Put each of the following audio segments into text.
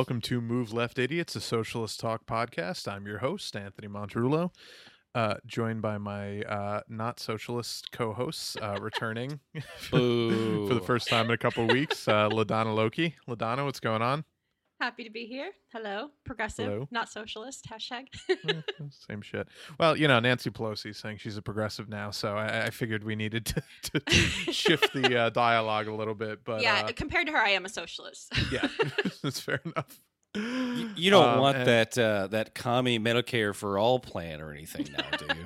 Welcome to Move Left Idiots, a socialist talk podcast. I'm your host, Anthony Monterulo, uh, joined by my uh, not socialist co hosts, uh, returning for the first time in a couple of weeks, uh, LaDonna Loki. LaDonna, what's going on? Happy to be here. Hello, progressive, Hello. not socialist. Hashtag. Same shit. Well, you know, Nancy Pelosi saying she's a progressive now, so I, I figured we needed to, to shift the uh, dialogue a little bit. But yeah, uh, compared to her, I am a socialist. yeah, that's fair enough. Y- You don't Um, want and- that uh, that commie Medicare for all plan or anything now, do you?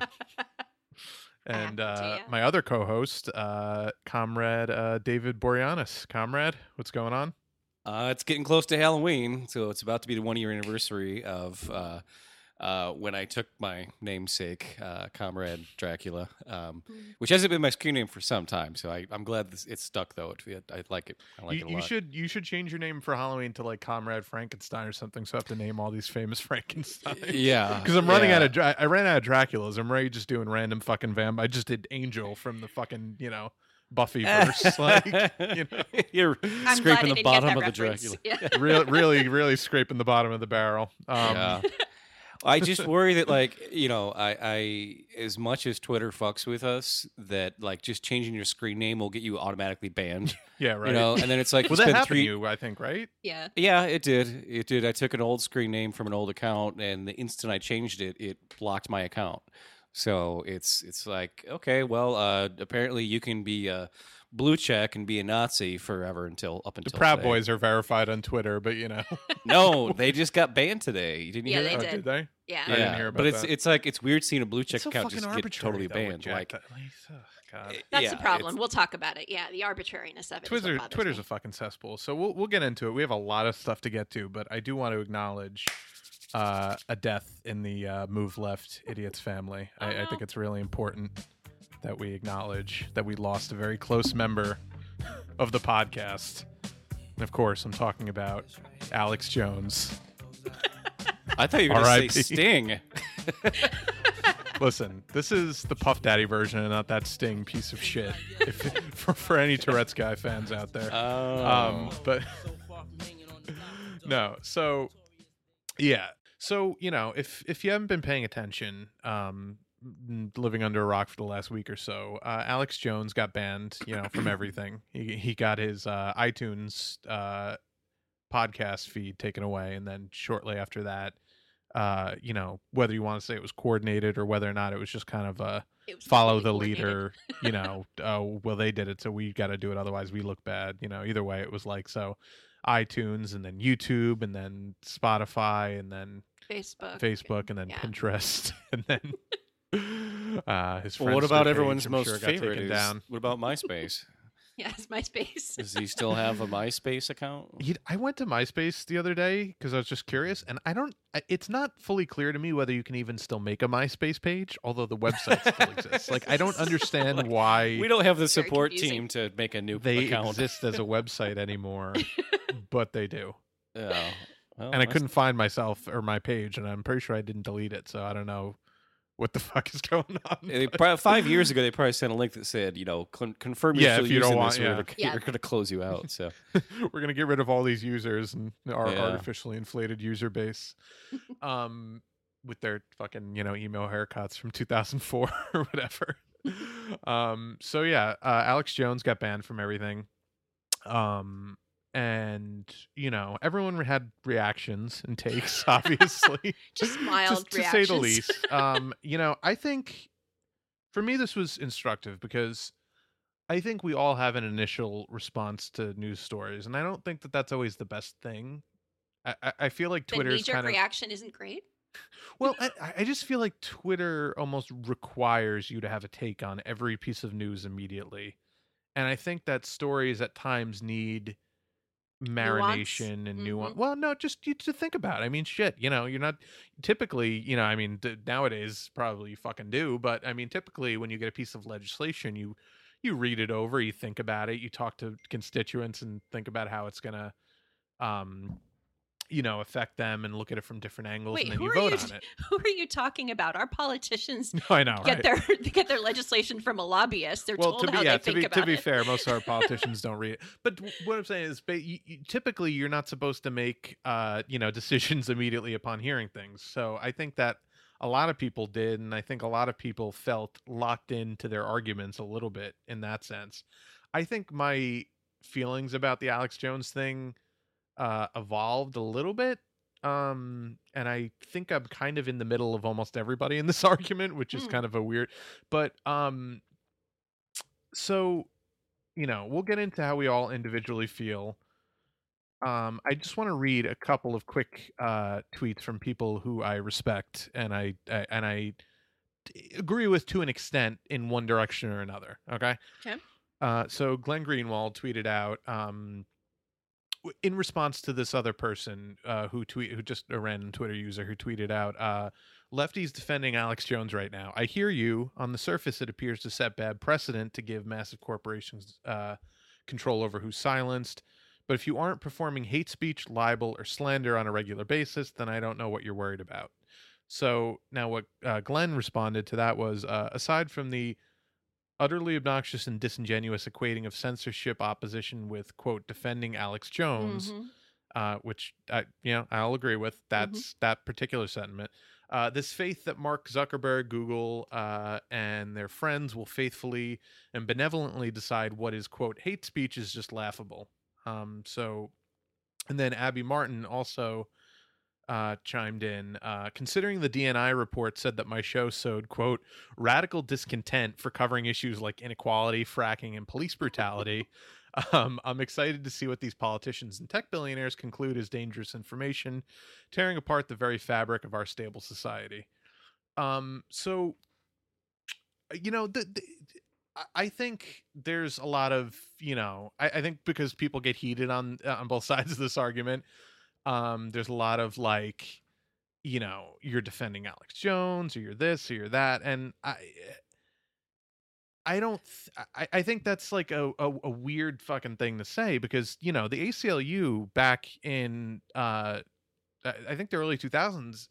And uh, my other co-host, uh, comrade uh, David Boreanaz. Comrade, what's going on? Uh, it's getting close to Halloween, so it's about to be the one year anniversary of uh, uh, when I took my namesake, uh, Comrade Dracula, um, Mm. which hasn't been my screen name for some time. So I, I'm glad this, it's stuck though. It, I like it. I like you, it a you lot. should you should change your name for Halloween to like Comrade Frankenstein or something. So I have to name all these famous Frankenstein. Yeah, Because I'm running out of Dra- I ran out of Draculas. I'm ready just doing random fucking vamp. I just did Angel from the fucking you know Buffy verse. like you know, You're I'm scraping the bottom of that the. Dracula. Yeah. really really really scraping the bottom of the barrel. Um, yeah. I just worry that like you know I, I as much as Twitter fucks with us that like just changing your screen name will get you automatically banned. yeah, right. You know, and then it's like well, it's that been happened three. to you, I think, right? yeah. Yeah, it did. It did. I took an old screen name from an old account, and the instant I changed it, it blocked my account. So it's it's like okay, well, uh, apparently you can be a blue check and be a Nazi forever until up until The until Proud today. Boys are verified on Twitter, but you know, No, they just got banned today. You didn't Yeah, hear they that? Oh, did. did they? Yeah. I didn't yeah, hear but about it's that. it's like it's weird seeing a blue check so account just get totally though, banned. Jack Like that- like, ugh, God. That's yeah, the problem. We'll talk about it. Yeah, the arbitrariness of it. is what Twitter Twitter's me. a fucking cesspool. So we'll we'll get into it. We have a lot of stuff to get to, but I do want to acknowledge uh, a death in the uh, Move Left Idiots family. Oh, I, I think it's really important that we acknowledge that we lost a very close member of the podcast. And of course, I'm talking about Alex Jones. I thought you were going to say Sting. Listen, this is the Puff Daddy version and not that Sting piece of shit. If, for, for any Tourette's guy fans out there. Oh, Um, but no, so yeah, so you know, if if you haven't been paying attention, um, living under a rock for the last week or so, uh, Alex Jones got banned, you know, from everything. He he got his uh, iTunes uh, podcast feed taken away, and then shortly after that. Uh, you know, whether you want to say it was coordinated or whether or not it was just kind of a follow the leader you know oh well they did it so we got to do it otherwise we look bad you know either way it was like so itunes and then youtube and then spotify and then Facebook. facebook and then yeah. pinterest and then uh his well, what about page, everyone's I'm most sure got favorite? taken Is, down What about MySpace? Yeah, it's MySpace. Does he still have a MySpace account? You- I went to MySpace the other day because I was just curious, and I don't. It's not fully clear to me whether you can even still make a MySpace page, although the website still exists. Like, I don't understand Like, why We don't have the support team to make a new they account. exist as a website anymore, but they do. Yeah. Well, and I couldn't find myself or my page, and I'm pretty sure I didn't delete it, so I don't know what the fuck is going on. They but- five years ago, they probably sent a link that said, you know, con- confirm you're Yeah, still if you don't want- this, yeah. we're, Yeah. we're going to close you out. So We're gonna get rid of all these users and our Yeah. artificially inflated user base, um, with their fucking you know email haircuts from 2004 or whatever. Um, so yeah, uh, Alex Jones got banned from everything. Um, and you know everyone had reactions and takes, obviously. Just mild to, to say the least. Um, you know, I think for me this was instructive because I think we all have an initial response to news stories, and I don't think that that's always the best thing. I, I- I feel like Twitter's knee-jerk kind of reaction isn't great. well. I, I just feel like Twitter almost requires you to have a take on every piece of news immediately, and I think that stories at times need marination and nuance. Mhm. Well, no, just you to think about. it. I mean, shit. You know, you're not typically. You know, I mean, d- nowadays probably you fucking do, but I mean, typically when you get a piece of legislation, you you read it over, you think about it, you talk to constituents and think about how it's gonna, um, you know affect them and look at it from different angles Wait, and then you vote you on it. Who are you talking about? Our politicians no, I know, get right? their get their legislation from a lobbyist. They're well, told to be how yeah, they to think be about to be it. fair, most of our politicians don't read it. But what I'm saying is, you, you, typically you're not supposed to make uh, you know decisions immediately upon hearing things. So I think that a lot of people did, and I think a lot of people felt locked into their arguments a little bit in that sense. I think my feelings about the Alex Jones thing uh, evolved a little bit. Um, and I think I'm kind of in the middle of almost everybody in this argument, which is Mm. kind of a weird, but um, so you know we'll get into how we all individually feel um i just want to read a couple of quick uh tweets from people who i respect and i, I and I agree with to an extent in one direction or another okay Okay. uh so glenn greenwald tweeted out um in response to this other person uh, who tweet who just a random Twitter user who tweeted out, uh, "Lefties defending Alex Jones right now. I hear you. On the surface, it appears to set bad precedent to give massive corporations uh, control over who's silenced. But if you aren't performing hate speech, libel, or slander on a regular basis, then I don't know what you're worried about." So now, what uh, Glenn responded to that was, uh, aside from the utterly obnoxious and disingenuous equating of censorship opposition with quote defending Alex Jones, Mhm. uh, which I you know I'll agree with. That's that particular sentiment. Uh, this faith that Mark Zuckerberg, Google, uh, and their friends will faithfully and benevolently decide what is quote hate speech is just laughable. Um, so, and then Abby Martin also uh, chimed in, uh, considering the DNI report said that my show sowed quote radical discontent for covering issues like inequality, fracking, and police brutality. Um, I'm excited to see what these politicians and tech billionaires conclude is dangerous information, tearing apart the very fabric of our stable society. Um, so, you know, the, the, I- think there's a lot of, you know, I, I think because people get heated on on both sides of this argument, um, there's a lot of like, you know, you're defending Alex Jones or you're this or you're that, and I. I don't. Th- I, I think that's like a, a a weird fucking thing to say because you know the ACLU back in uh, I think the early two thousands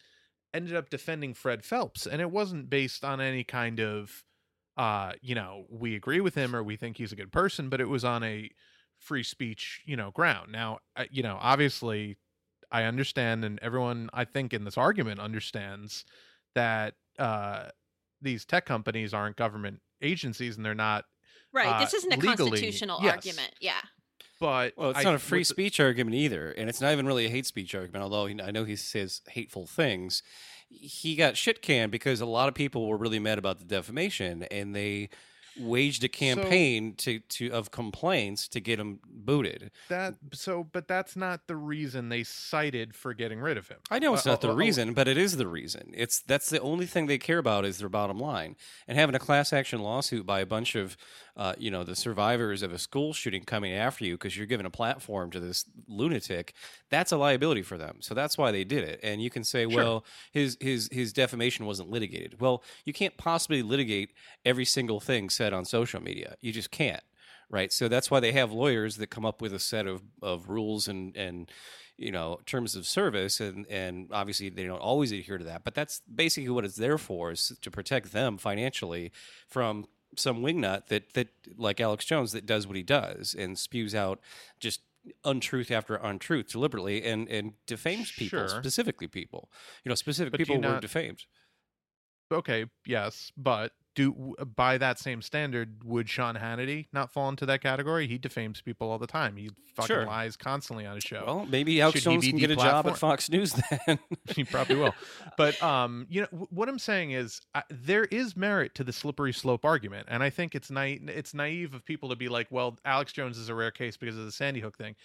ended up defending Fred Phelps, and it wasn't based on any kind of uh you know we agree with him or we think he's a good person, but it was on a free speech you know ground. Now you know obviously I understand, and everyone I think in this argument understands that uh these tech companies aren't government agencies and they're not Right. uh, this isn't a legally, constitutional yes. argument. Yeah. but Well, it's I- not a with free the- speech argument either, and it's not even really a hate speech argument. Although I know he says hateful things, he got shit canned because a lot of people were really mad about the defamation, and they waged a campaign to, to of complaints to get him booted. that so but that's not the reason they cited for getting rid of him I know it's Uh, not the uh, uh, reason, but it is the reason. It's that's the only thing they care about is their bottom line. And having a class action lawsuit by a bunch of, uh, you know, the survivors of a school shooting coming after you because you're giving a platform to this lunatic, that's a liability for them. So that's why they did it. And you can say, Sure. well, his his his defamation wasn't litigated. Well, you can't possibly litigate every single thing said on social media. You just can't. Right. So that's why they have lawyers that come up with a set of, of rules and, and you know terms of service and and obviously they don't always adhere to that but that's basically what it's there for is to protect them financially from some wingnut that that like Alex Jones that does what he does and spews out just untruth after untruth deliberately and and defames people Sure. specifically people you know specific But people were not- defamed okay yes but do by that same standard would sean hannity not fall into that category he defames people all the time he fucking Sure. lies constantly on his show well maybe Alex Should Jones can get a job at? Fox News then he probably will. But um, you know w- what I'm saying is uh, there is merit to the slippery slope argument, and I think it's naive. It's naive of people to be like, "Well, Alex Jones is a rare case because of the Sandy Hook thing."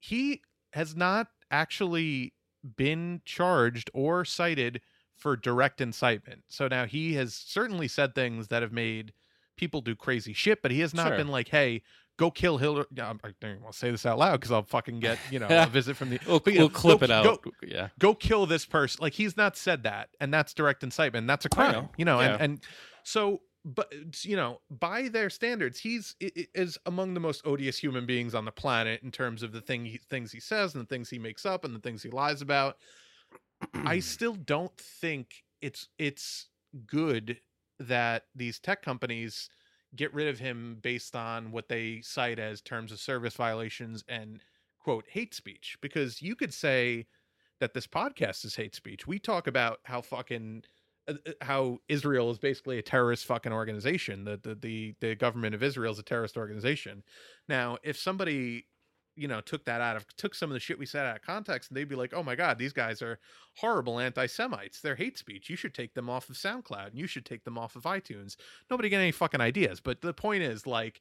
He has not actually been charged or cited for direct incitement. So now he has certainly said things that have made people do crazy shit, but he has not Sure. been like, "Hey." Go kill Hillary. I don't want to say this out loud because I'll fucking get you know a visit from the. we'll, but, we'll know, clip go- it out go- yeah go kill this person. Like he's not said that, and that's direct incitement. That's a crime, know. you know. Yeah. And and so but you know, by their standards, he's is among the most odious human beings on the planet in terms of the thing he, things he says and the things he makes up and the things he lies about. I still don't think it's it's good that these tech companies get rid of him based on what they cite as terms of service violations and quote hate speech because you could say that this podcast is hate speech. We talk about how fucking uh, uh, how Israel is basically a terrorist fucking organization. The, the the the government of Israel is a terrorist organization. Now, if somebody you know took that out of took some of the shit we said out of context and they'd be like oh my god these guys are horrible anti-semites they're hate speech you should take them off of soundcloud and you should take them off of itunes nobody get any fucking ideas but the point is like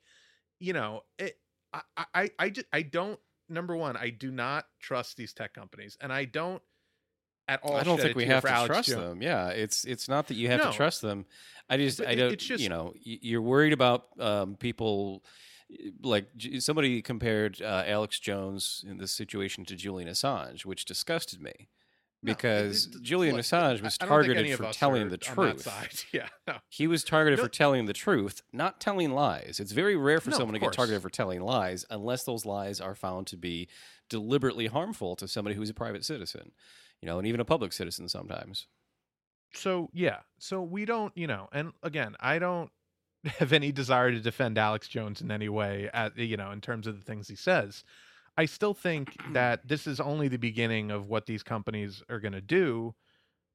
you know it i i i just i don't number one i do not trust these tech companies and i don't at all I don't think we have to Alex trust Jones. them. Yeah, it's it's not that you have No. to trust them. I just I don't. it's just- you know, you're worried about um, people. Like somebody compared uh, Alex Jones in this situation to Julian Assange, which disgusted me No, it- because it- Julian look, Assange was I don't think any targeted for telling the truth. yeah no He was targeted No- for telling the truth, not telling lies. It's very rare for someone to get targeted for telling lies unless those lies are found to be deliberately harmful to somebody who's a private citizen, you know, and even a public citizen sometimes. so yeah so we don't you know and again i don't have any desire to defend alex jones in any way at you know in terms of the things he says. I still think that this is only the beginning of what these companies are going to do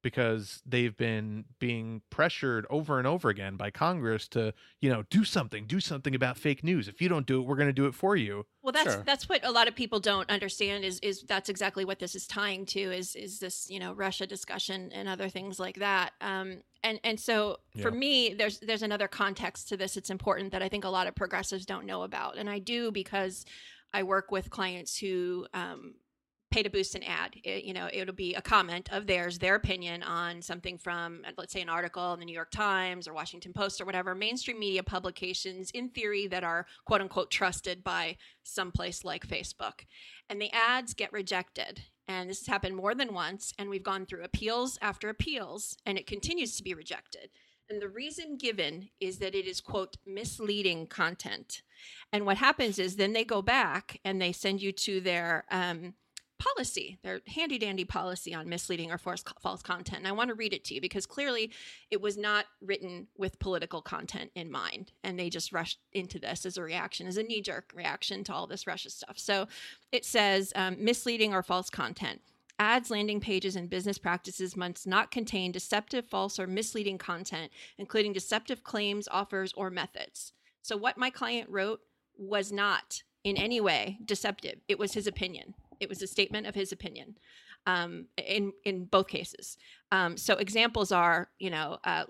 because they've been being pressured over and over again by congress to you know do something do something about fake news if you don't do it we're going to do it for you Well, that's Sure. that's what a lot of people don't understand is is that's exactly what this is tying to is is this you know Russia discussion and other things like that. Um, and and so for Yeah. me, there's there's another context to this. It's important that I think a lot of progressives don't know about, and I do because I work with clients who um, pay to boost an ad. It, you know, it'll be a comment of theirs, their opinion on something from, uh, let's say, an article in the New York Times or Washington Post or whatever, mainstream media publications in theory that are quote unquote trusted by someplace like Facebook. And the ads get rejected. And this has happened more than once. And we've gone through appeals after appeals, and it continues to be rejected. And the reason given is that it is, quote, misleading content. And what happens is then they go back and they send you to their um, policy, their handy dandy policy on misleading or false, false content. And I want to read it to you because clearly it was not written with political content in mind. And they just rushed into this as a reaction, as a knee jerk reaction to all this Russia stuff. So it says um, misleading or false content. Ads, landing pages, and business practices must not contain deceptive, false, or misleading content, including deceptive claims, offers, or methods. So, what my client wrote was not in any way deceptive. It was his opinion. It was a statement of his opinion um, in in both cases. Um, so, examples are, you know, uh,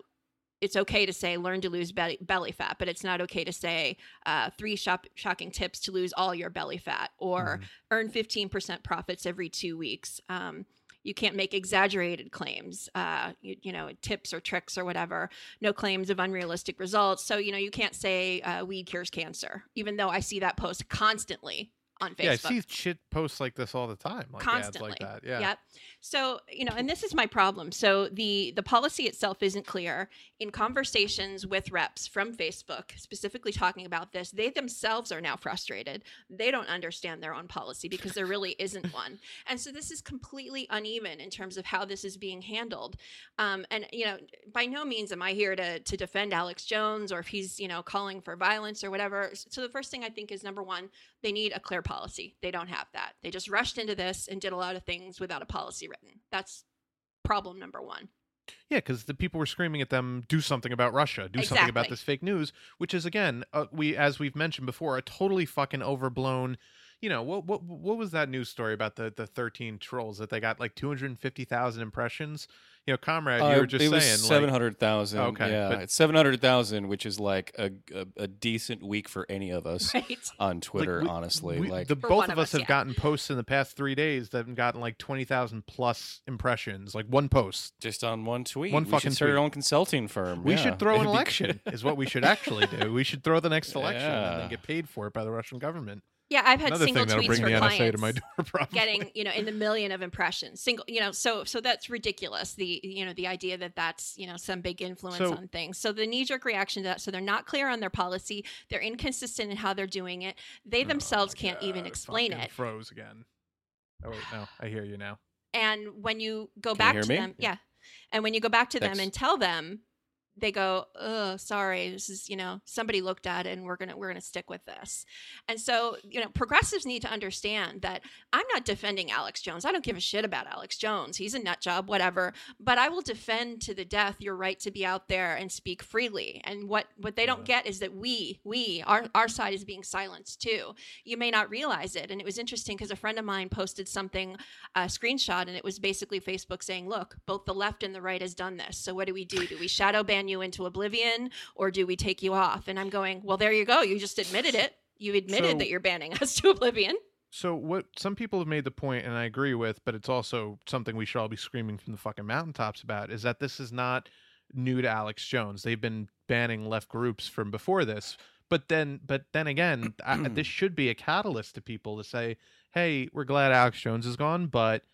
it's okay to say learn to lose belly, belly fat, but it's not okay to say uh, three shop, shocking tips to lose all your belly fat or Mhm. earn 15% profits every two weeks. Um, you can't make exaggerated claims, uh, you, you know, tips or tricks or whatever. No claims of unrealistic results. So, you know, you can't say uh, weed cures cancer, even though I see that post constantly on Facebook yeah i see shit posts like this all the time like constantly ads like that yeah Yep. So you know, and this is my problem. So the the policy itself isn't clear. In conversations with reps from Facebook, specifically talking about this, they themselves are now frustrated. They don't understand their own policy because there really isn't one. And so this is completely uneven in terms of how this is being handled. Um, and you know, by no means am I here to to defend Alex Jones or if he's you know calling for violence or whatever. So the first thing I think is number one, they need a clear policy. They don't have that. They just rushed into this and did a lot of things without a policy written. That's problem number one. Yeah, because the people were screaming at them, "Do something about Russia! Do something about this fake news," which is again, uh, we as we've mentioned before, a totally fucking overblown. You know what? What what was that news story about the the thirteen trolls that they got like two hundred fifty thousand impressions? You know, comrade, you Uh, were just it saying was like, seven hundred thousand. Okay, yeah, but- it's seven hundred thousand, which is like a, a a decent week for any of us Right. on like, Twitter. we- honestly, we- like the For both of of us us, have yeah. gotten posts in the past three days that have gotten like twenty thousand plus impressions, like one post. just on one tweet. One we fucking should start our own consulting firm. We Yeah, should throw an it'd be election, is what we should actually do. We should throw the next election and then get paid for it by the Russian government. Yeah, I've had Another single thing tweets bring for the clients NSA to my door. Probably. getting you know in the million of impressions single you know so so that's ridiculous the you know the idea that that's you know some big influence So- on things so the knee-jerk reaction to that so they're not clear on their policy they're inconsistent in how they're doing it they Oh themselves my can't even explain it Froze again. Oh wait, no, I hear you now. and when you go Can you back hear to me? them yeah and when you go back to them and tell them they go oh sorry this is you know somebody looked at it and we're gonna we're gonna stick with this. And so you know progressives need to understand that i'm not defending alex jones. I don't give a shit about alex jones. He's a nut job whatever. But i will defend to the death your right to be out there and speak freely. And what what they don't get is that we we our, our side is being silenced too. You may not realize it. And it was interesting because a friend of mine posted something a screenshot and it was basically Facebook saying, look, both the left and the right has done this. So what do we do? Do we shadow ban you into oblivion or do we take you off? And I'm going, well, there you go. You just admitted it. You admitted So- that you're banning us to oblivion. So what some people have made the point, and I agree with, but it's also something we should all be screaming from the fucking mountaintops about, is that this is not new to Alex Jones. They've been banning left groups from before this. But then, but then again, I, this should be a catalyst to people to say, "Hey, we're glad Alex Jones is gone, but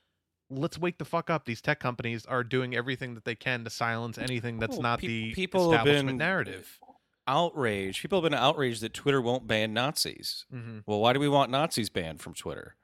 let's wake the fuck up. These tech companies are doing everything that they can to silence anything that's not pe- the people have establishment been- narrative." Outraged. People have been outraged that Twitter won't ban Nazis. Mm-hmm. Well, why do we want Nazis banned from Twitter?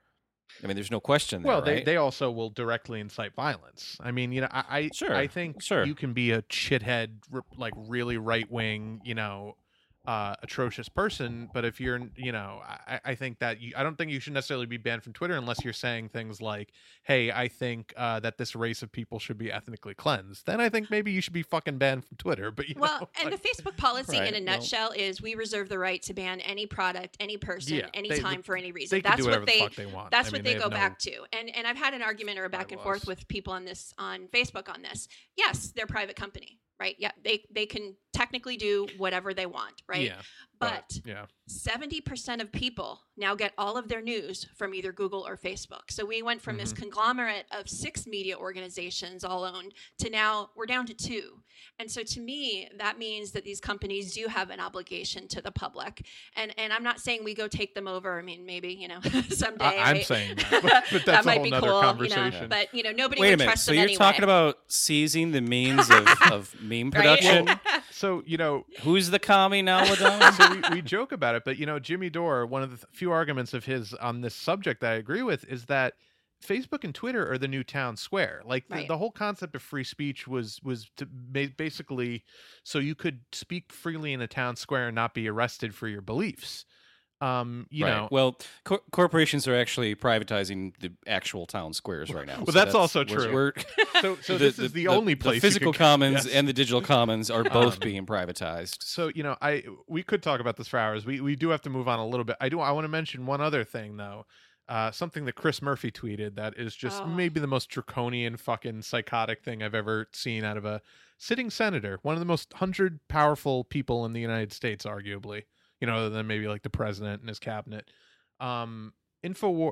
I mean, there's no question there, Well, they, right? they also will directly incite violence. I mean, you know, I I, Sure, I think sure. you can be a shithead, like really right wing, you know, uh, atrocious person. But if you're, you know, I, I think that you, I don't think you should necessarily be banned from Twitter unless you're saying things like, "Hey, I think uh, that this race of people should be ethnically cleansed." Then I think maybe you should be fucking banned from Twitter. But you Well, know, and like- the Facebook policy Right, in a well- nutshell is we reserve the right to ban any product, any person, Yeah, they- anytime for any reason. they That's do what they fuck they want. That's I what mean, they, have go no- back to. And and I've had an argument or a back and forth with people on this on Facebook on this. Yes, they're private company, right? Yeah, they they can technically do whatever they want, right? Yeah, but yeah, 70% of people now get all of their news from either Google or Facebook. So we went from Mm-hmm. this conglomerate of six media organizations all owned to now we're down to two. And so to me, that means that these companies do have an obligation to the public. And and I'm not saying we go take them over. I mean, maybe, you know, someday. I, I'm right? saying that, but, but that's a might whole be nother cool, conversation. You know, but you know, nobody Wait a would minute. trust So them you're anyway. talking about seizing the means of, of meme right? production? so you know, Who's the commie now, Ladonna? We, we joke about it, but you know, Jimmy Dore, one of the few arguments of his on this subject that I agree with is that Facebook and Twitter are the new town square. Like the, Right. the whole concept of free speech was was to basically so you could speak freely in a town square and not be arrested for your beliefs. Um, you Right. know, well, cor- corporations are actually privatizing the actual town squares right now. Well, So that's also true. We're, so so this is the, only place you physical could commons Yes. and the digital commons are both Um, being privatized. so you know i we could talk about this for hours we we do have to move on a little bit i do i want to mention one other thing though uh, something that Chris Murphy tweeted that is just Oh. maybe the most draconian fucking psychotic thing I've ever seen out of a sitting senator, one of the most hundred powerful people in the United States, arguably. You know, other than maybe like the president and his cabinet. Um, Infowar,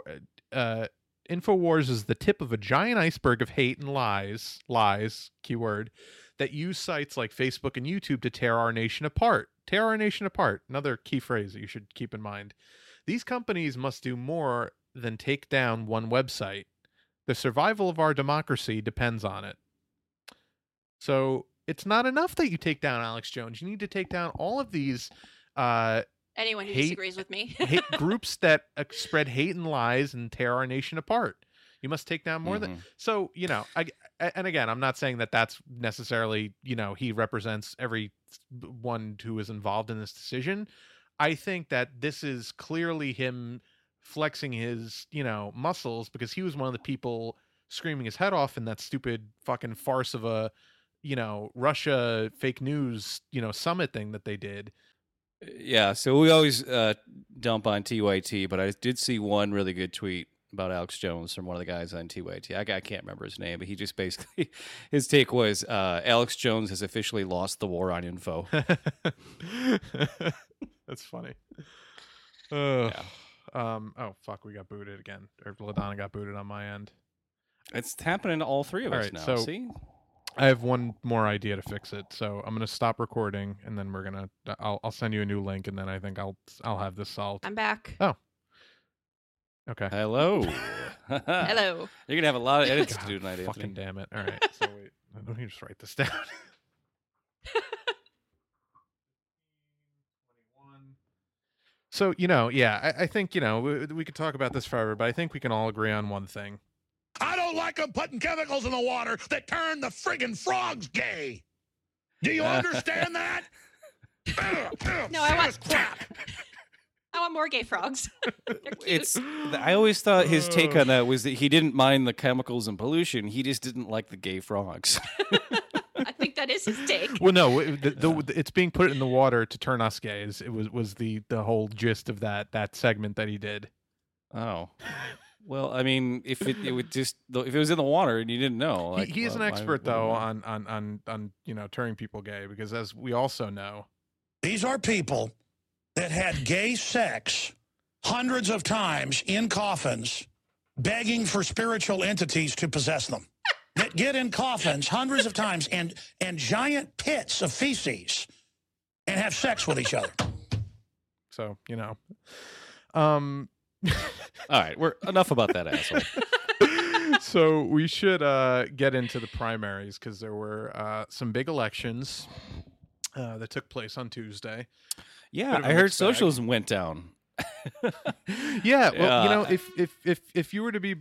uh, Infowars is the tip of a giant iceberg of hate and lies, lies, keyword, that use sites like Facebook and YouTube to tear our nation apart. Tear our nation apart. Another key phrase that you should keep in mind. These companies must do more than take down one website. The survival of our democracy depends on it. So it's not enough that you take down Alex Jones. You need to take down all of these uh, Anyone who hate- disagrees with me. hate groups that uh, spread hate and lies and tear our nation apart. You must take down more than Mhm. so. You know, I, a- and again, I'm not saying that that's necessarily you know he represents every one who is involved in this decision. I think that this is clearly him flexing his you know muscles because he was one of the people screaming his head off in that stupid fucking farce of a you know Russia fake news you know summit thing that they did. Yeah, so we always uh, dump on TYT, but I did see one really good tweet about Alex Jones from one of the guys on TYT. I, I can't remember his name, but he just basically his take was uh, Alex Jones has officially lost the war on info. That's funny. Ugh. Um. Oh fuck, we got booted again. Or Ladonna got booted on my end. It's happening to all three of All us right, now. so- See, I have one more idea to fix it. So I'm gonna stop recording, and then we're gonna. Uh, I'll I'll send you a new link, and then I think I'll I'll have this solved. I'm back. Oh. Okay. Hello. Hello. You're gonna have a lot of edits God, to do tonight, fucking Anthony. damn it! All right. So wait, let me just write this down. So you know, yeah, I, I think you know we, we could talk about this forever, but I think we can all agree on one thing. I don't like them putting chemicals in the water that turn the friggin' frogs gay. Do you understand that? No, I want- crap. I want more gay frogs. It's. I always thought his take on that was that he didn't mind the chemicals and pollution. He just didn't like the gay frogs. I think that is his take. Well, no, it- the, the, it's being put in the water to turn us gays. It was was the the whole gist of that that segment that he did. oh. Well, I mean, if it, it would just if it was in the water and you didn't know, like, he, he is an well, why- expert why though not? on, on on on you know turning people gay because as we also know, These are people that had gay sex hundreds of times in coffins, begging for spiritual entities to possess them. that get in coffins hundreds of times and and giant pits of feces and have sex with each other. so you know, um, All right, we're enough about that asshole. so we should uh get into the primaries because there were uh some big elections uh that took place on Tuesday. Yeah, Bit of a I heard socialism went down. yeah, well, you know, if if if if you were to be,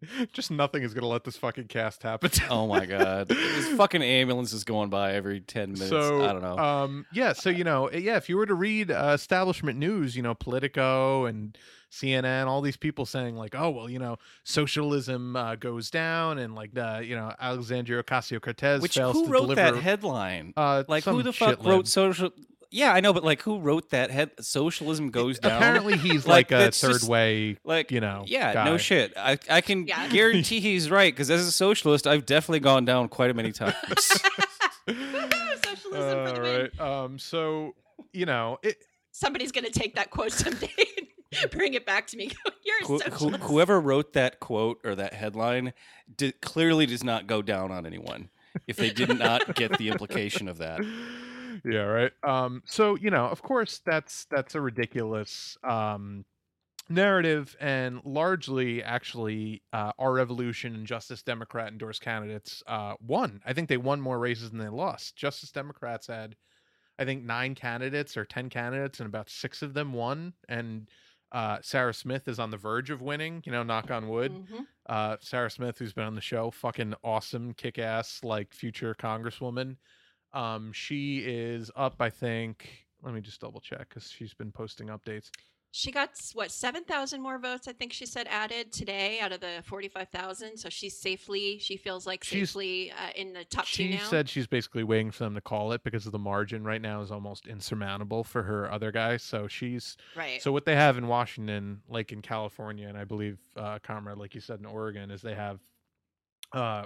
just nothing is gonna let this fucking cast happen. Oh my god, this fucking ambulance is going by every ten minutes. So I don't know. Um, yeah, so you know, yeah, if you were to read uh, establishment news, you know, Politico and CNN, all these people saying like, oh well, you know, socialism uh, goes down, and like, uh, you know, Alexandria Ocasio Cortez Which fails who to wrote deliver. that headline? uh, Like who the fuck wrote social? Yeah, I know, but like who wrote that head? Socialism goes down. Apparently, he's Like, like, a third just- way. like you know, yeah, guy. no shit. I I can Yeah. guarantee he's right because as a socialist, I've definitely gone down quite a many times. Socialism for All the right. Um. So you know, it, Somebody's going to take that quote someday bring it back to me. You're a Who, who, socialist. whoever wrote that quote or that headline di- clearly does not go down on anyone if they did not get the implication of that. Yeah right um so you know of course that's that's a ridiculous um narrative and largely actually uh our revolution and justice democrat endorsed candidates uh won i think they won more races than they lost justice democrats had i think nine candidates or ten candidates and about six of them won and uh sarah smith is on the verge of winning you know knock on wood Mhm. uh Sarah Smith, who's been on the show, fucking awesome, kick ass, like future congresswoman. Um, she is up, I think. Let me just double check because she's been posting updates. She got what seven thousand more votes, I think she said, added today out of the forty-five thousand. So she's safely, she feels like She's- safely uh, in the top two She now. said she's basically waiting for them to call it because of the margin right now is almost insurmountable for her other guy. So she's right. so what they have in Washington, like in California, and I believe uh, Comrade, like you said, in Oregon, is they have uh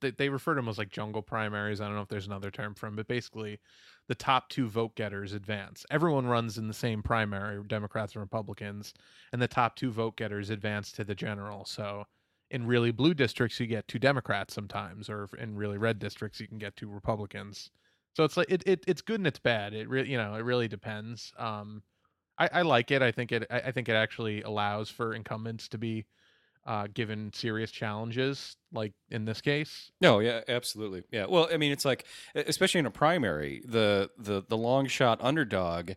they, refer to them as like jungle primaries. I don't know if there's another term for them, but basically the top two vote getters advance. Everyone runs in the same primary, Democrats and Republicans, and the top two vote getters advance to the general. So in really blue districts, you get two Democrats sometimes, or in really red districts, you can get two Republicans. So it's like it, it it's good and it's bad. It really you know it really depends. Um, I, I like it. I think it. I think it actually allows for incumbents to be uh, given serious challenges, like in this case. No, yeah, absolutely. Yeah. Well, I mean, it's like especially in a primary, the the the long shot underdog,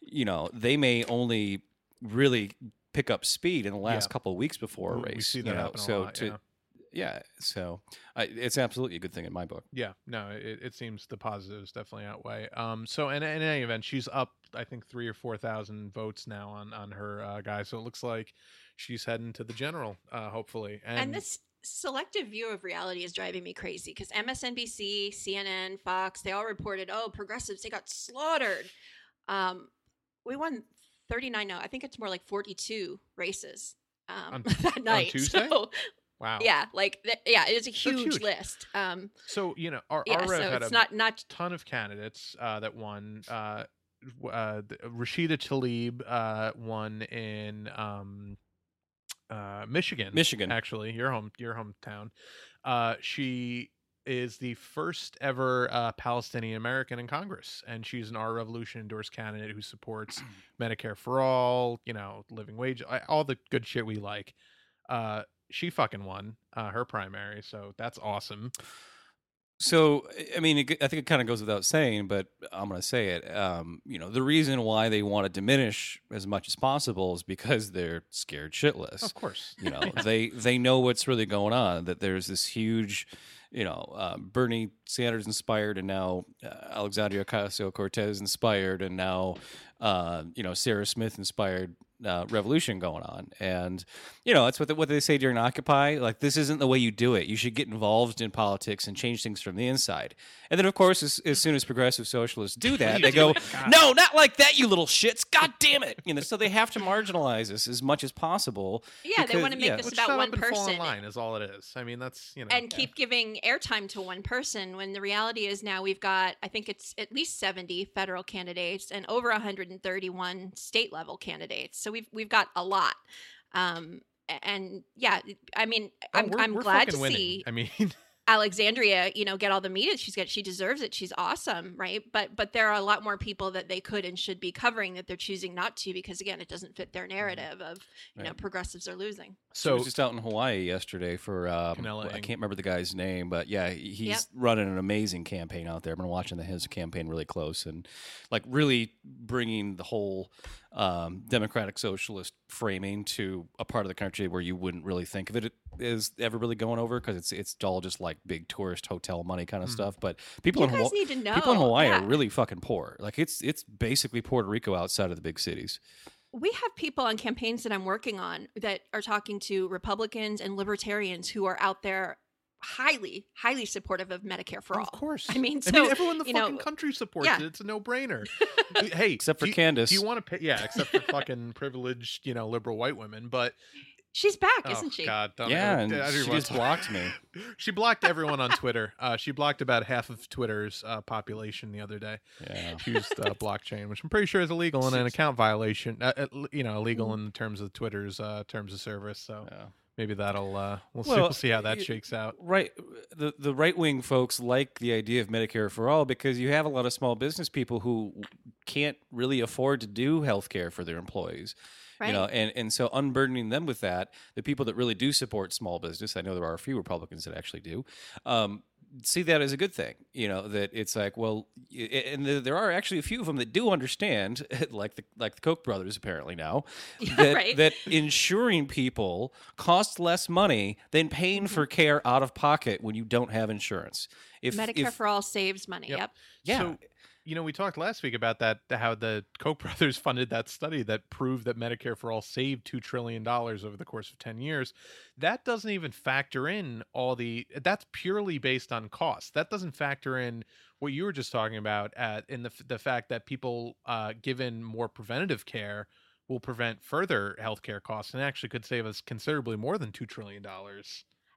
you know, they may only really pick up speed in the last Yeah. couple of weeks before a race. we see you that know, happen a so lot. to yeah. Yeah, so I, it's absolutely a good thing in my book. Yeah, no, it, it seems the positives definitely outweigh. Um, so in, in any event, she's up, I think three or four thousand votes now on on her uh, guy. So it looks like she's heading to the general, uh, hopefully. And, and this selective view of reality is driving me crazy because MSNBC, CNN, Fox, they all reported, oh, progressives, they got slaughtered. Um, we won 39 no, I think it's more like 42 races um, On- that night. Tuesday? So, wow, yeah, like, th- yeah, it's a huge, huge. list. Um, So you know, our, yeah, our so had it's a not, not, ton of candidates uh, that won. Uh, uh, the- Rashida Tlaib uh, won in um, uh, Michigan. Michigan. actually, your home, your hometown. Uh, she is the first ever uh, Palestinian American in Congress, and she's an Our Revolution endorsed candidate who supports Medicare for all, you know, living wage, all the good shit we like. Uh, she fucking won uh, her primary, so that's awesome. So, I mean, it, I think it kind of goes without saying, but I'm going to say it. Um, you know, the reason why they want to diminish as much as possible is because they're scared shitless. Of course, You know, they they know what's really going on. That there's this huge, you know, uh, Bernie Sanders inspired, and now uh, Alexandria Ocasio Cortez inspired, and now, uh, you know, Sarah Smith inspired uh, revolution going on. And you know, that's what the, what they say during Occupy. Like, this isn't the way you do it. You should get involved in politics and change things from the inside. And then, of course, as, as soon as progressive socialists do that, they go, "No, not like that, you little shits! God damn it!" You know, so they have to marginalize us as much as possible. Yeah, they want to make yeah. this Well, about one up fall in person. line is all it is. I mean, that's you know, and keep giving airtime to one person when the reality is now we've got i think it's at least 70 federal candidates and over 131 state level candidates so we've we've got a lot um and yeah i mean Oh, i'm, we're- I'm we're glad to winning. see I mean, alexandria you know get all the media she's got she deserves it she's awesome right? But but there are a lot more people that they could and should be covering that they're choosing not to because again it doesn't fit their narrative of you know progressives are losing So so was just out in Hawaii yesterday for um, I can't remember the guy's name, but yeah, he's Yep. running an amazing campaign out there. I've been watching the, his campaign really close and like really bringing the whole um, democratic socialist framing to a part of the country where you wouldn't really think of it as ever really going over because it's it's all just like big tourist hotel money kind of Mhm. stuff. But people you in Hawaii. need to know People in Hawaii yeah. are really fucking poor. Like it's it's basically Puerto Rico outside of the big cities. We have people on campaigns that I'm working on that are talking to Republicans and libertarians who are out there highly, highly supportive of Medicare for all. of course, I mean, I mean, everyone in the you know, fucking country supports yeah. it. It's a no-brainer. hey, Except for do you, Candace. do you want to pay? Yeah, except for fucking privileged, you know, liberal white women. But She's back, oh isn't she? god, don't Yeah, and she just blocked me. She blocked everyone on Twitter. Uh, she blocked about half of Twitter's uh, population the other day. Yeah. She used uh, blockchain, which I'm pretty sure is illegal and an account violation. Uh, you know, illegal Mm-hmm. in terms of Twitter's uh, terms of service. So yeah. maybe that'll uh, we'll, see, Well, we'll see how that shakes out. Right, the the right wing folks like the idea of Medicare for all because you have a lot of small business people who can't really afford to do health care for their employees. Right. You know, and, and so unburdening them with that, the people that really do support small business, I know there are a few Republicans that actually do, um, see that as a good thing. You know, that it's like, well, and there- there are actually a few of them that do understand, like the like the Koch brothers apparently now, Yeah, that, right. that insuring people costs less money than paying Mm-hmm. for care out of pocket when you don't have insurance. If Medicare if, for all saves money. Yep. Yep. yeah, So, you know, we talked last week about that, how the Koch brothers funded that study that proved that Medicare for all saved $2 trillion over the course of 10 years. That doesn't even factor in all the, that's purely based on cost. That doesn't factor in what you were just talking about at, in the, the fact that people uh, given more preventative care will prevent further healthcare costs and actually could save us considerably more than $2 trillion.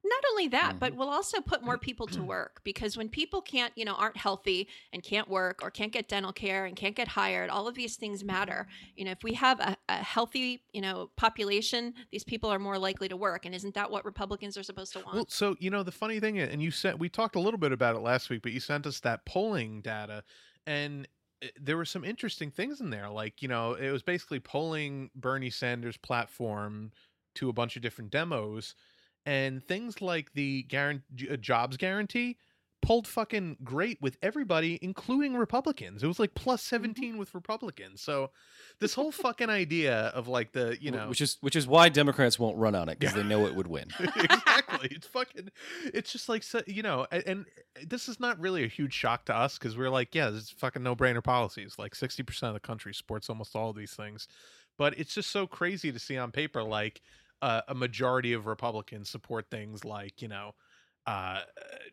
Not only that, Mm-hmm. but we'll also put more people to work because when people can't, you know, aren't healthy and can't work or can't get dental care and can't get hired, all of these things matter. You know, if we have a, a healthy, you know, population, these people are more likely to work. And isn't that what Republicans are supposed to want? Well, so you know the funny thing, and you said we talked a little bit about it last week, but you sent us that polling data, and uh, there were some interesting things in there. Like you know, it was basically polling Bernie Sanders' platform to a bunch of different demos, and things like the guarantee, uh, jobs guarantee pulled fucking great with everybody, including Republicans. It was like plus 17 with Republicans. So this whole fucking idea of like the you know which is which is why Democrats won't run on it because they know it would win. exactly. It's fucking. It's just like so- you know, and, this is not really a huge shock to us because we're like, yeah, this is fucking no brainer policies. Like sixty percent of the country supports almost all of these things, but it's just so crazy to see on paper like uh, a majority of Republicans support things like you know. Uh,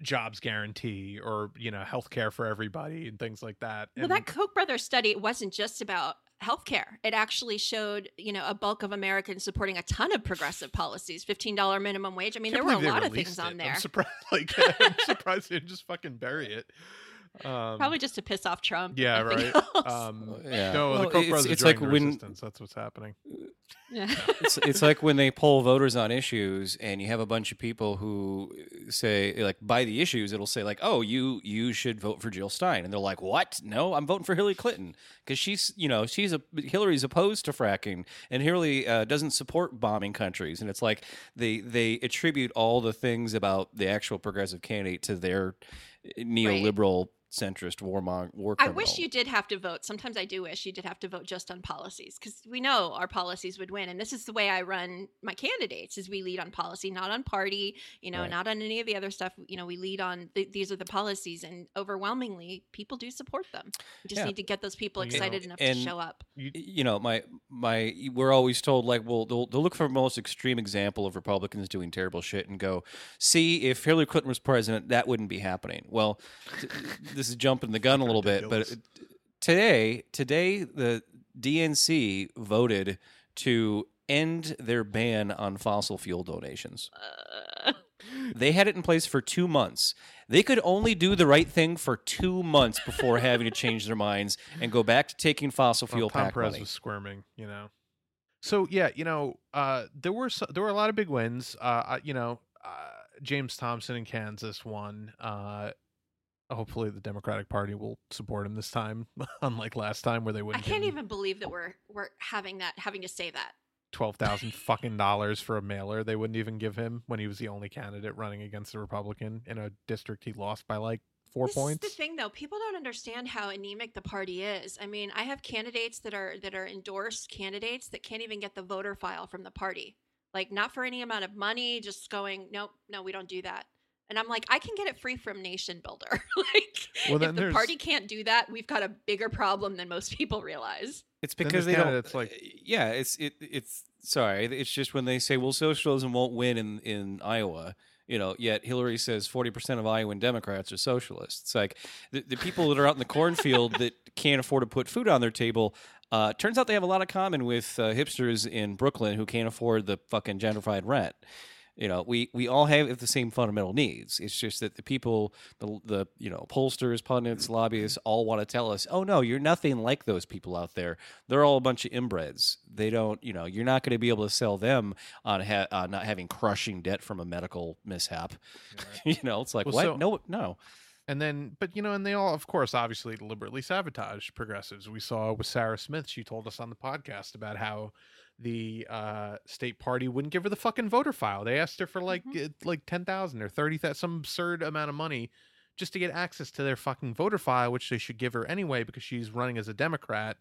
jobs guarantee or you know health care for everybody and things like that well, and that Koch brothers study it wasn't just about healthcare. It actually showed, you know, a bulk of Americans supporting a ton of progressive policies, $15 minimum wage. I mean, Can't there were a lot of things on there. I'm surprised. Like, I'm surprised they didn't just fucking bury it. Um, Probably just to piss off Trump. Yeah, right. Um, Yeah. No, Well, the Koch it's- brothers it's joined like the when- resistance. That's what's happening. yeah. it's, it's like when they poll voters on issues and you have a bunch of people who say like by the issues it'll say like oh you you should vote for Jill Stein and they're like what no I'm voting for Hillary Clinton because she's you know she's a Hillary's opposed to fracking and Hillary uh, doesn't support bombing countries and it's like they they attribute all the things about the actual progressive candidate to their neoliberal centrist warmong war I wish you did have to vote. Sometimes I do wish you did have to vote just on policies because we know our policies would win. And this is the way I run my candidates: is we lead on policy, not on party. You know, Right. not on any of the other stuff. You know, we lead on th- these are the policies, and overwhelmingly, people do support them. We just Yeah. need to get those people Well, you know, excited enough and- to show up. you know my my we're always told like well they'll, they'll look for the most extreme example of republicans doing terrible shit and go see if hillary clinton was president that wouldn't be happening well t- this is jumping the gun a little bit but today today the dnc voted to end their ban on fossil fuel donations Uh, they had it in place for two months. They could only do the right thing for two months before having to change their minds and go back to taking fossil Well, fuel Tom pack Perez money. was squirming, you know. So yeah, you know, uh, there were so, there were a lot of big wins. Uh, you know, uh, James Thompson in Kansas won. Hopefully, the Democratic Party will support him this time, unlike last time where they wouldn't. I can't even believe that we're we're having that having to say that. twelve thousand fucking dollars for a mailer. They wouldn't even give him when he was the only candidate running against a Republican in a district he lost by like four this points. is the thing though people don't understand how anemic the party is i mean i have candidates that are that are endorsed candidates that can't even get the voter file from the party like not for any amount of money just going nope no we don't do that and i'm like i can get it free from nation builder like Well, then if the there's- party can't do that we've got a bigger problem than most people realize It's because they don't. candidates like- uh, yeah, it's it it's sorry. It's just when they say, "Well, socialism won't win in in Iowa," you know. Yet Hillary says forty percent of Iowan Democrats are socialists. It's like the, the people that are out in the cornfield that can't afford to put food on their table. Uh, turns out they have a lot of common with uh, hipsters in Brooklyn who can't afford the fucking gentrified rent. You know, we we all have the same fundamental needs. It's just that the people, the the you know, pollsters, pundits, lobbyists, all want to tell us, "Oh no, you're nothing like those people out there. They're all a bunch of inbreds. They don't, you know, you're not going to be able to sell them on ha- uh, not having crushing debt from a medical mishap." you know, it's like Well, what? so- no, no. And then, but you know, and they all, of course, obviously deliberately sabotage progressives. We saw with Sarah Smith, she told us on the podcast about how the uh, state party wouldn't give her the fucking voter file. They asked her for like Mhm. uh, like ten thousand or thirty thousand, some absurd amount of money, just to get access to their fucking voter file, which they should give her anyway because she's running as a Democrat.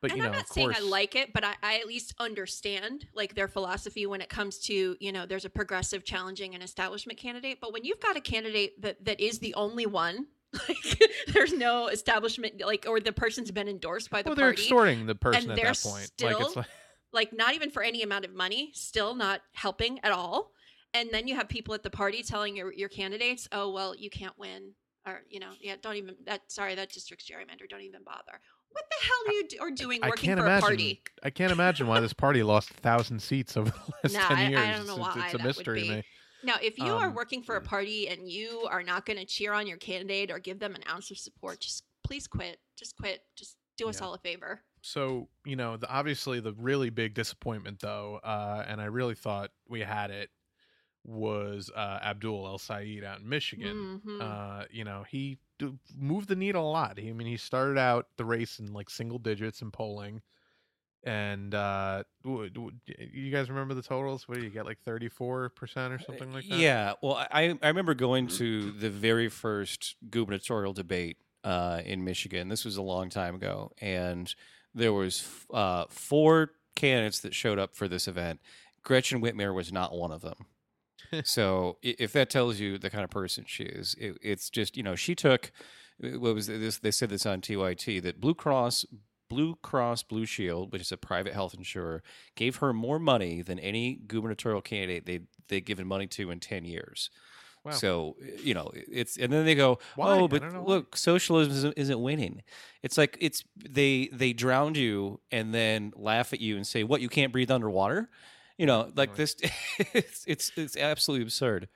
But and you know, I'm not of saying course, I like it, but I, I at least understand like their philosophy when it comes to you know there's a progressive, challenging, and establishment candidate. But when you've got a candidate that that is the only one, like there's no establishment, like or the person's been endorsed by the well, they're party, extorting the person at they're that point. like it's like, like not even for any amount of money, still not helping at all. And then you have people at the party telling your your candidates, "Oh well, you can't win." Or you know, yeah, don't even that. Sorry, that district's gerrymander. Don't even bother. What the hell are you do, are doing I working for imagine. a party? I can't imagine why this party lost a thousand seats over the last Nah, ten I- I years. don't know It's- why it's, a that mystery to me. Now, if you are Um, working for a party and you are not going to cheer on your candidate or give them an ounce of support, just please quit. Just quit. Just do us Yeah. all a favor. So you know, the, obviously the really big disappointment, though, uh, and I really thought we had it, was uh, Abdul El-Sayed out in Michigan. Mhm. Uh, you know, he d- moved the needle a lot. He, I mean, he started out the race in like single digits in polling, and uh, w- w- you guys remember the totals? What do you get? Like thirty four percent or something like that? Yeah. Well, I I remember going to the very first gubernatorial debate uh, in Michigan. This was a long time ago, and there was uh, four candidates that showed up for this event. Gretchen Whitmer was not one of them. so if that tells you the kind of person she is, it, it's just you know she took what was this? They said this on TYT that Blue Cross. Blue Cross Blue Shield, which is a private health insurer, gave her more money than any gubernatorial candidate they they'd given money to in ten years. Wow. So you know it's and then they go, Why? Oh, but don't know why." look, socialism isn't, winning. It's like it's they they drowned you and then laugh at you and say, what you can't breathe underwater. You know, like Right. this. it's, it's it's absolutely absurd.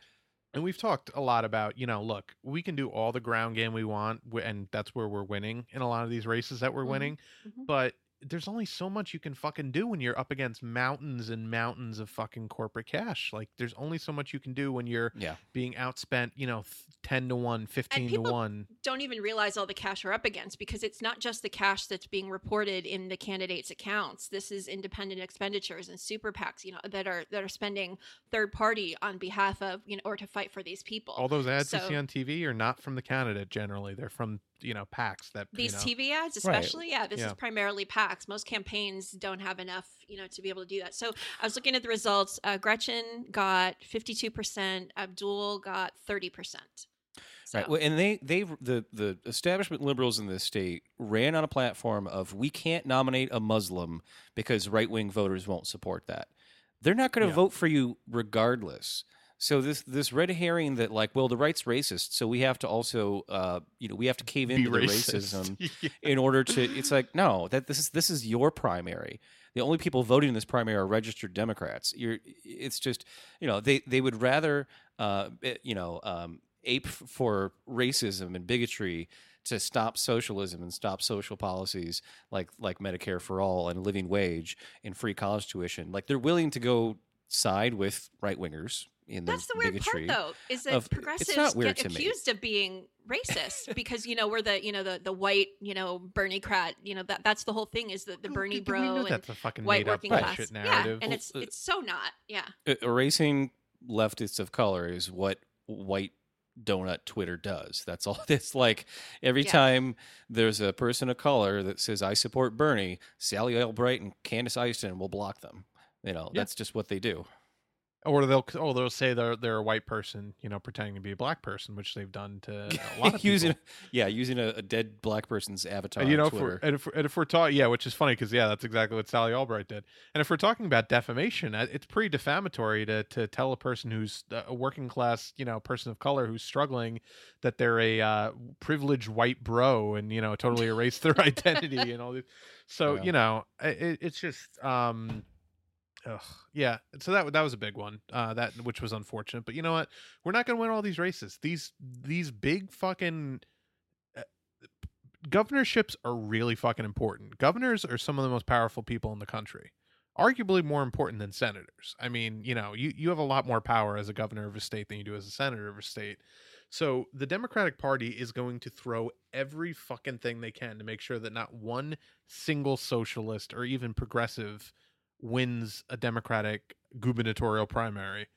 and we've talked a lot about you know look we can do all the ground game we want and that's where we're winning in a lot of these races that we're Mhm. winning Mhm. but there's only so much you can fucking do when you're up against mountains and mountains of fucking corporate cash like there's only so much you can do when you're Yeah. being outspent you know 10 to 1 15 to 1 don't even realize all the cash we're up against because it's not just the cash that's being reported in the candidates' accounts. This is independent expenditures and super PACs, you know, that are that are spending third party on behalf of you know or to fight for these people. all those ads you see on tv are not from the candidate generally they're from you know packs that you these know, TV ads, Right. especially, yeah, this Yeah. is primarily PACs. Most campaigns don't have enough, you know, to be able to do that. So I was looking at the results. Uh, Gretchen got fifty-two percent. Abdul got thirty percent. Right. Well, and they they the the establishment liberals in this state ran on a platform of we can't nominate a Muslim because right wing voters won't support that. They're not going to Yeah. vote for you regardless. So this this red herring that like well the right's racist so we have to also uh you know we have to cave into the racist. racism Yeah. in order to it's like no that this is this is your primary the only people voting in this primary are registered democrats you're it's just you know they they would rather uh eh, you know um ape for racism and bigotry to stop socialism and stop social policies like like medicare for all and living wage and free college tuition like they're willing to go side with right wingers in That's the the weird part, though, is that of- progressives get to me. accused of being racist because you know we're the you know the the white you know Bernie crat you know that that's the whole thing is that the Bernie we bro and that's a fucking white made up working class. bullshit Yeah, narrative and it's it's so not. Yeah, erasing leftists of color is what white donut Twitter does. That's all. It's like every Yeah. time there's a person of color that says I support Bernie, Sally Albright and Candace Easton will block them. You know, Yeah. that's just what they do. Or they'll oh they'll say they're they're a white person you know pretending to be a black person which they've done to a lot of using, people. yeah, using a, a dead black person's avatar. And you know, if we're, and if, and if we're talking, yeah, which is funny because yeah, that's exactly what Sally Albright did. And if we're talking about defamation, uh, it's pretty defamatory to to tell a person who's uh, a working class, you know, person of color who's struggling that they're a uh, privileged white bro and you know totally erase their identity and all this. So Yeah. you know, it, it's just. um Ugh, yeah, so that that was a big one. Uh, that which was unfortunate, but you know what? We're not going to win all these races. These these big fucking uh, governorships are really fucking important. Governors are some of the most powerful people in the country. Arguably more important than senators. I mean, you know, you, you have a lot more power as a governor of a state than you do as a senator of a state. So the Democratic Party is going to throw every fucking thing they can to make sure that not one single socialist or even progressive wins a Democratic gubernatorial primary.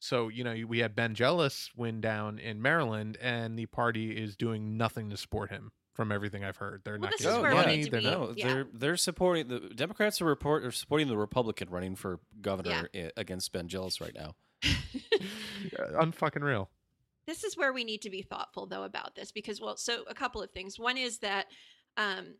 So, you know, we had Ben Jealous win down in Maryland, and the party is doing nothing to support him from everything I've heard. They're Well, not this giving is him where money. need to They're be. No, yeah. they're they're supporting the Democrats are report are supporting the Republican running for governor i- against Ben Jealous right now. unfucking real. this is where we need to be thoughtful though about this because well so a couple of things one is that um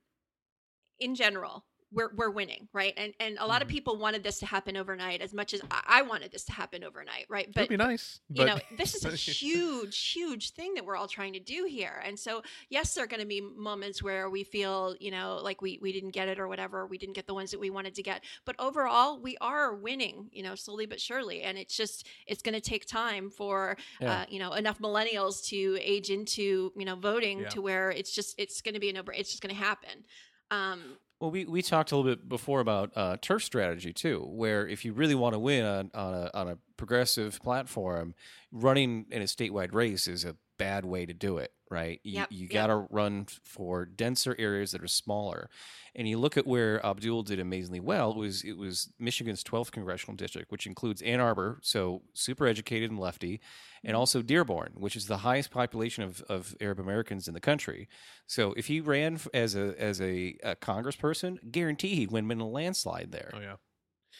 in general we're we're winning right and and a lot of Mhm. people wanted this to happen overnight as much as i, wanted this to happen overnight right But It'd be nice. you know this is a huge huge thing that we're all trying to do here and so yes there are going to be moments where we feel you know like we we didn't get it or whatever we didn't get the ones that we wanted to get but overall we are winning you know slowly but surely and it's just it's going to take time for Yeah. uh, you know enough millennials to age into you know voting Yeah. to where it's just it's going to be a no it's just going to happen um Well, we, we talked a little bit before about uh, turf strategy too, where if you really want to win on, on a on a progressive platform, running in a statewide race is a bad way to do it. Right? You, Yep, you yep. got to run for denser areas that are smaller. And you look at where Abdul did amazingly well. It was it was Michigan's 12th congressional district, which includes Ann Arbor, so super educated and lefty, and mm-hmm. also Dearborn, which is the highest population of, of Arab Americans in the country. So if he ran as a as a, a congressperson, guarantee he'd win in a landslide there. oh yeah,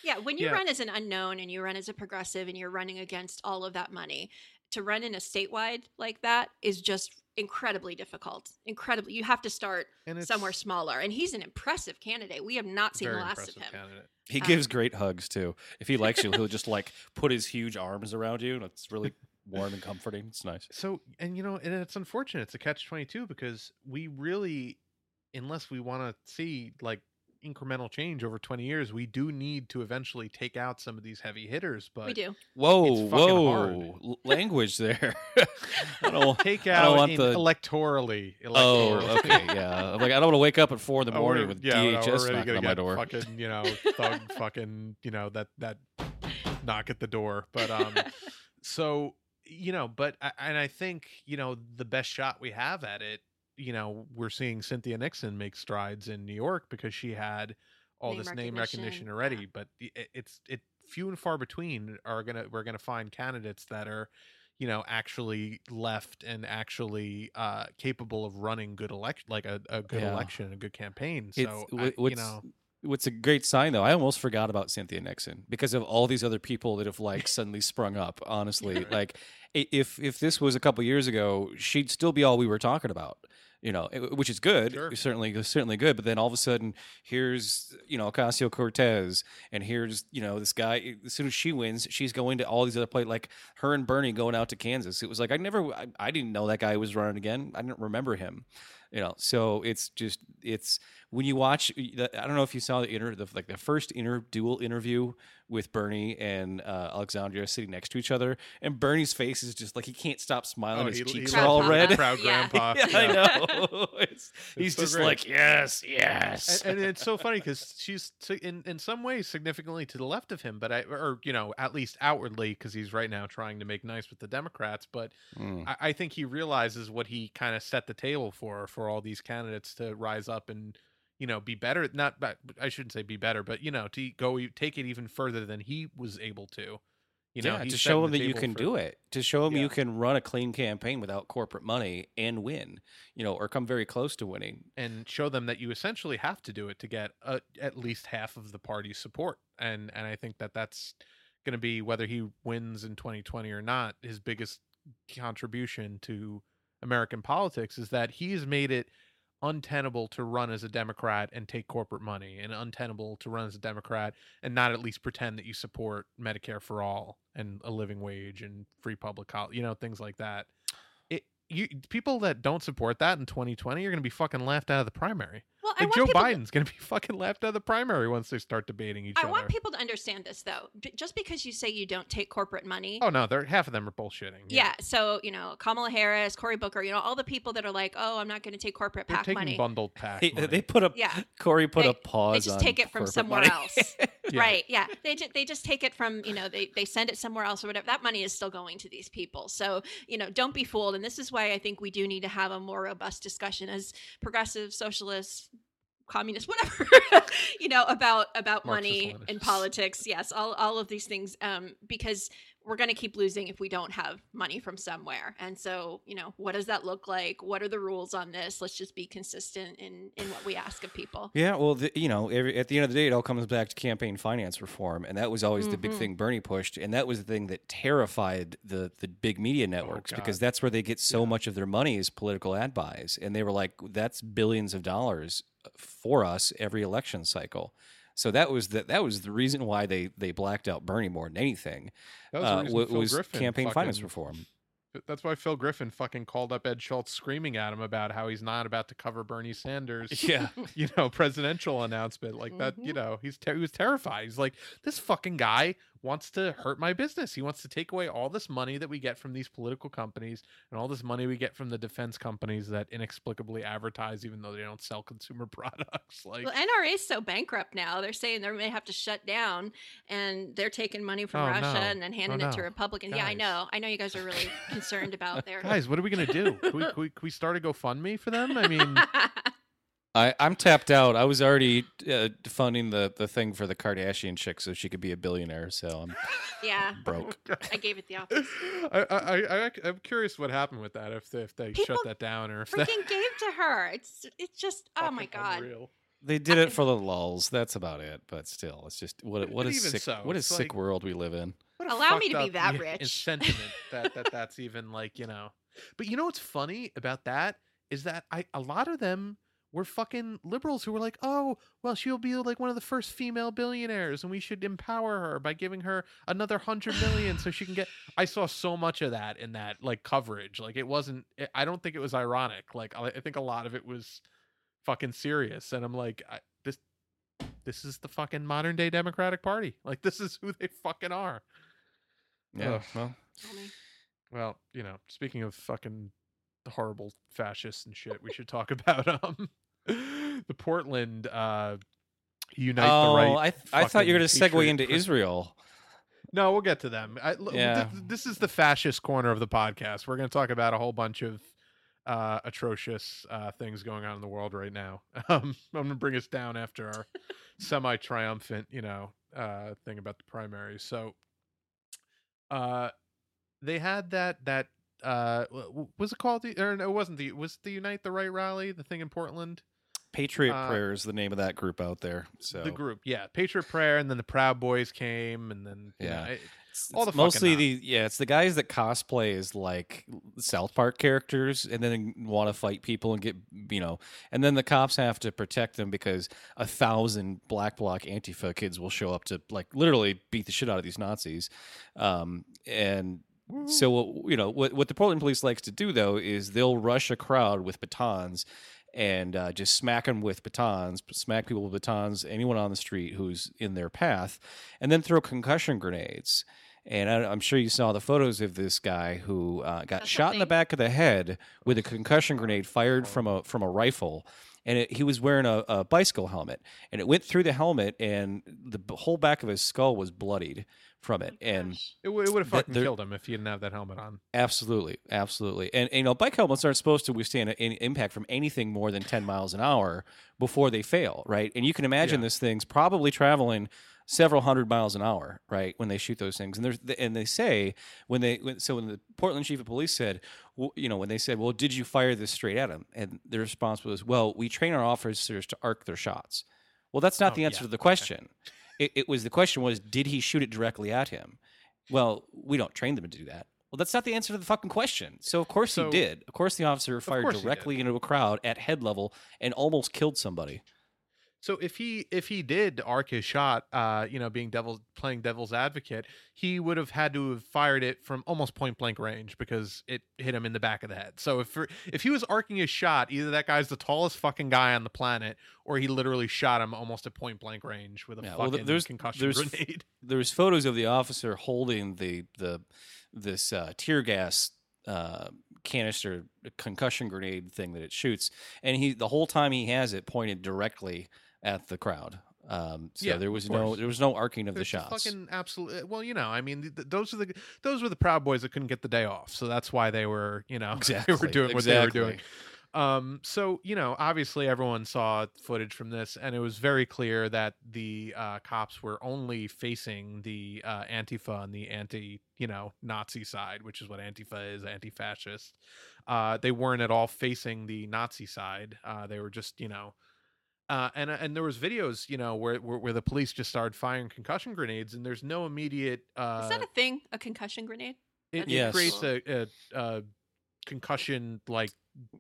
Yeah, when you Yeah. run as an unknown and you run as a progressive and you're running against all of that money, to run in a statewide like that is just incredibly difficult. Incredibly, you have to start somewhere smaller. And he's an impressive candidate. We have not seen the last of him. candidate. He Um, gives great hugs too. If he likes you, he'll just like put his huge arms around you, and it's really warm and comforting. It's nice. So, and you know, and it's unfortunate. It's a catch twenty two because we really, unless we want to see like incremental change over 20 years, we do need to eventually take out some of these heavy hitters. But we do. Whoa, It's fucking hard. whoa, L- language there. I don't. take I don't out want in- the- electorally. Oh, electorally. okay, yeah. I'm like I don't want to wake up at four in the Oh, morning we're- with yeah, DHS we're knocking on my door. Fucking, you know, thug, fucking, you know that that knock at the door. But um, so you know, but I, and I think you know the best shot we have at it. You know, we're seeing Cynthia Nixon make strides in New York because she had all Name this name recognition recognition, already. yeah. But it, it's it few and far between are gonna we're gonna find candidates that are you know actually left and actually uh capable of running good election like a, a good Yeah. election a good campaign It's- so wh- I- you know What's a great sign though? I almost forgot about Cynthia Nixon because of all these other people that have like suddenly sprung up. Honestly, like if if this was a couple years ago, she'd still be all we were talking about. You know, eh, which is good, Sure. certainly certainly good. But then all of a sudden, here's you know Ocasio Cortez, and here's you know this guy. Eh, as soon as she wins, she's going to all these other places, like her and Bernie going out to Kansas. It was like I never, I, I didn't know that guy was running again. I didn't remember him you know so it's just it's when you watch the- i don't know if you saw the inter the, like the first inter dual interview with bernie and uh, alexandria sitting next to each other and bernie's face is just like he can't stop smiling Oh, his he- he cheeks loves are all red proud Yeah. grandpa yeah, i know it's, he's so just great. like yes yes and, and it's so funny because she's si- in in some ways significantly to the left of him, but I or you know at least outwardly because he's right now trying to make nice with the Democrats. But Mm. I, I think he realizes what he kind of set the table for for all these candidates to rise up and you know be better. Not but I shouldn't say be better, but you know to go take it even further than he was able to. You know, yeah, to show the him that you can for- do it, to show him Yeah. you can run a clean campaign without corporate money and win, you know, or come very close to winning. and show them that you essentially have to do it to get uh at least half of the party's support and and i think that that's going to be whether he wins in 2020 or not his biggest contribution to american politics is that he's made it untenable to run as a democrat and take corporate money and untenable to run as a democrat and not at least pretend that you support medicare for all and a living wage and free public college you know things like that. It you people that don't support that in 2020 are going to be fucking laughed out of the primary Well, like want Joe people to- Biden's going to be fucking laughed out of the primary once they start debating each I other. I want people to understand this though. J- Just because you say you don't take corporate money, oh no, they're half of them are bullshitting. yeah. So you know, Kamala Harris, Cory Booker, you know, all the people that are like, "Oh, I'm not going to take corporate they're PAC taking money." bundled pack. He, money. they put a Yeah. Cory put They- a pause. They just on take it from somewhere money. else, Yeah. right? Yeah, they ju- they just take it from you know they they send it somewhere else or whatever. That money is still going to these people. So you know, don't be fooled. And this is why I think we do need to have a more robust discussion as progressive socialists communists whatever you know about about money Marxist-Leninists. and politics yes all, all of these things um because we're going to keep losing if we don't have money from somewhere and so you know what does that look like what are the rules on this let's just be consistent in in what we ask of people Yeah, well, the, you know, every, at the end of the day, it all comes back to campaign finance reform, and that was always the big Mhm. thing Bernie pushed, and that was the thing that terrified the the big media networks because Oh, God. that's where they get so Yeah. much of their money is political ad buys, and they were like, "That's billions of dollars for us every election cycle." So that was the that was the reason why they they blacked out Bernie more than anything. That was, uh, reason wa- Phil was Griffin campaign finance reform. That's why Phil Griffin fucking called up Ed Schultz screaming at him about how he's not about to cover Bernie Sanders. Yeah, you know, presidential announcement like that. You Mhm. know, he's ter- he was terrified. He's like, this fucking guy wants to hurt my business. He wants to take away all this money that we get from these political companies and all this money we get from the defense companies that inexplicably advertise, even though they don't sell consumer products. Like, well NRA's so bankrupt now they're saying they may have to shut down and they're taking money from Oh, Russia no. and then oh, handing Oh, it to no. Republicans yeah I know I know you guys are really concerned about their guys, what are we gonna do? Can we, can we, can we start a GoFundMe for them? I mean, I, I'm tapped out. I was already uh, funding the, the thing for the Kardashian chick so she could be a billionaire. So I'm yeah broke. I gave it the opposite I, I, I, I, I'm curious what happened with that. If they, if they People shut that down or if that. freaking gave to her it's it's just oh my god unreal. They did it for the lulls. That's about it. But still, it's just what what is what a sick so, what a it's sick like- world we live in. What a Allow me to be that rich. sentiment that, that that's even like you know. But you know what's funny about that is that I a lot of them were fucking liberals who were like, oh well, she'll be like one of the first female billionaires, and we should empower her by giving her another hundred million so she can get. I saw so much of that in that like coverage. Like it wasn't. I- I don't think it was ironic. Like I I think a lot of it was fucking serious, and I'm like, I, this this is the fucking modern day Democratic Party. Like this is who they fucking are. Yeah. Ugh. Well, Well, you know, speaking of fucking horrible fascists and shit, we should talk about um the Portland uh unite oh, the right. I th- I thought you were going to segue into Israel. No, we'll get to them. I, Yeah. th- this is the fascist corner of the podcast. We're going to talk about a whole bunch of uh, atrocious uh, things going on in the world right now. Um, I'm going to bring us down after our semi-triumphant, you know, uh, thing about the primaries. So, uh, they had that that uh, was it called the or no, it wasn't the was the Unite the Right rally the thing in Portland. Patriot Uh, Prayer is the name of that group out there. So The group, yeah, Patriot Prayer, and then the Proud Boys came, and then you Yeah. know, it- It's, all it's the mostly the yeah, it's the guys that cosplay as like South Park characters and then want to fight people and get you know, and then the cops have to protect them because a thousand Black Bloc Antifa kids will show up to like literally beat the shit out of these Nazis, um, and so you know what what the Portland police likes to do though is they'll rush a crowd with batons and uh, just smack them with batons, smack people with batons, anyone on the street who's in their path, and then throw concussion grenades. And I, I'm sure you saw the photos of this guy who uh, got That's shot in the back of the head with a concussion grenade fired from a from a rifle. And it, he was wearing a, a bicycle helmet, and it went through the helmet, and the whole back of his skull was bloodied from it. Oh, and it, w- it would have fucking they're- killed him if he didn't have that helmet on. Absolutely, absolutely, and, and you know, bike helmets aren't supposed to withstand an impact from anything more than ten miles an hour before they fail, right? And you can imagine Yeah. this thing's probably traveling several hundred miles an hour, right, when they shoot those things. And there's and they say when they when, so when the Portland chief of police said, well, you know, when they said, "Well, did you fire this straight at him?" and the response was, "Well, we train our officers to arc their shots." Well, that's not Oh, the answer yeah. to the question. It, it was the question was, did he shoot it directly at him? Well, we don't train them to do that. Well, that's not the answer to the fucking question. So of course So- he did. Of course the officer fired course he did. directly into a crowd at head level and almost killed somebody. So if he if he did arc his shot, uh, you know, being devil playing devil's advocate, he would have had to have fired it from almost point blank range because it hit him in the back of the head. So if if he was arcing his shot, either that guy's the tallest fucking guy on the planet, or he literally shot him almost at point blank range with a Yeah, fucking th- there's- concussion there's- grenade. There's photos of the officer holding the the this uh, tear gas uh, canister concussion grenade thing that it shoots, and he the whole time he has it pointed directly at the crowd. Um, so Yeah, there was no there was no arcing of the There's shots. Fucking absolute. Well, you know, I mean, th- th- those are the those were the Proud Boys that couldn't get the day off, so that's why they were, you know, Exactly. they were doing what they were doing. Um, so you know, obviously everyone saw footage from this, and it was very clear that the uh, cops were only facing the uh, Antifa and the anti, you know, Nazi side, which is what Antifa is, anti-fascist. Uh, they weren't at all facing the Nazi side. Uh, they were just, you know, uh, and and there was videos, you know, where, where where the police just started firing concussion grenades, and there's no immediate. Uh, Is that a thing? A concussion grenade? it, That's it creates a, a, a concussion like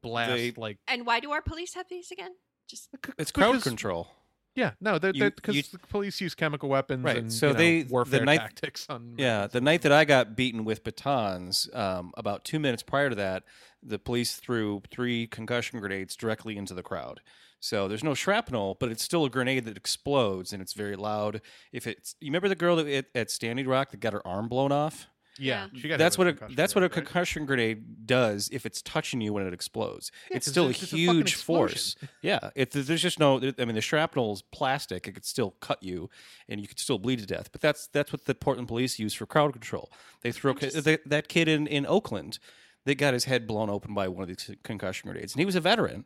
blast, They- like And why do our police have these again? Just It's crowd because- control. Yeah, no, because the police use chemical weapons Right, and so you know, they- the warfare night- tactics on. Yeah, the night that I got beaten with batons, um, about two minutes prior to that, the police threw three concussion grenades directly into the crowd. So there's no shrapnel, but it's still a grenade that explodes and it's very loud. If it's, you remember the girl that at, at Standing Rock that got her arm blown off? yeah, Yeah. she got That's what a concussion that's what a grenade, right? concussion grenade does if it's touching you when it explodes. Yeah, it's 'cause still a it's just fucking huge force. Yeah, it, there's just no. I mean, the shrapnel's plastic; it could still cut you, and you could still bleed to death. But that's that's what the Portland police use for crowd control. They throw I'm ki- just- that, that kid in in Oakland. that got his head blown open by one of these concussion grenades, and he was a veteran.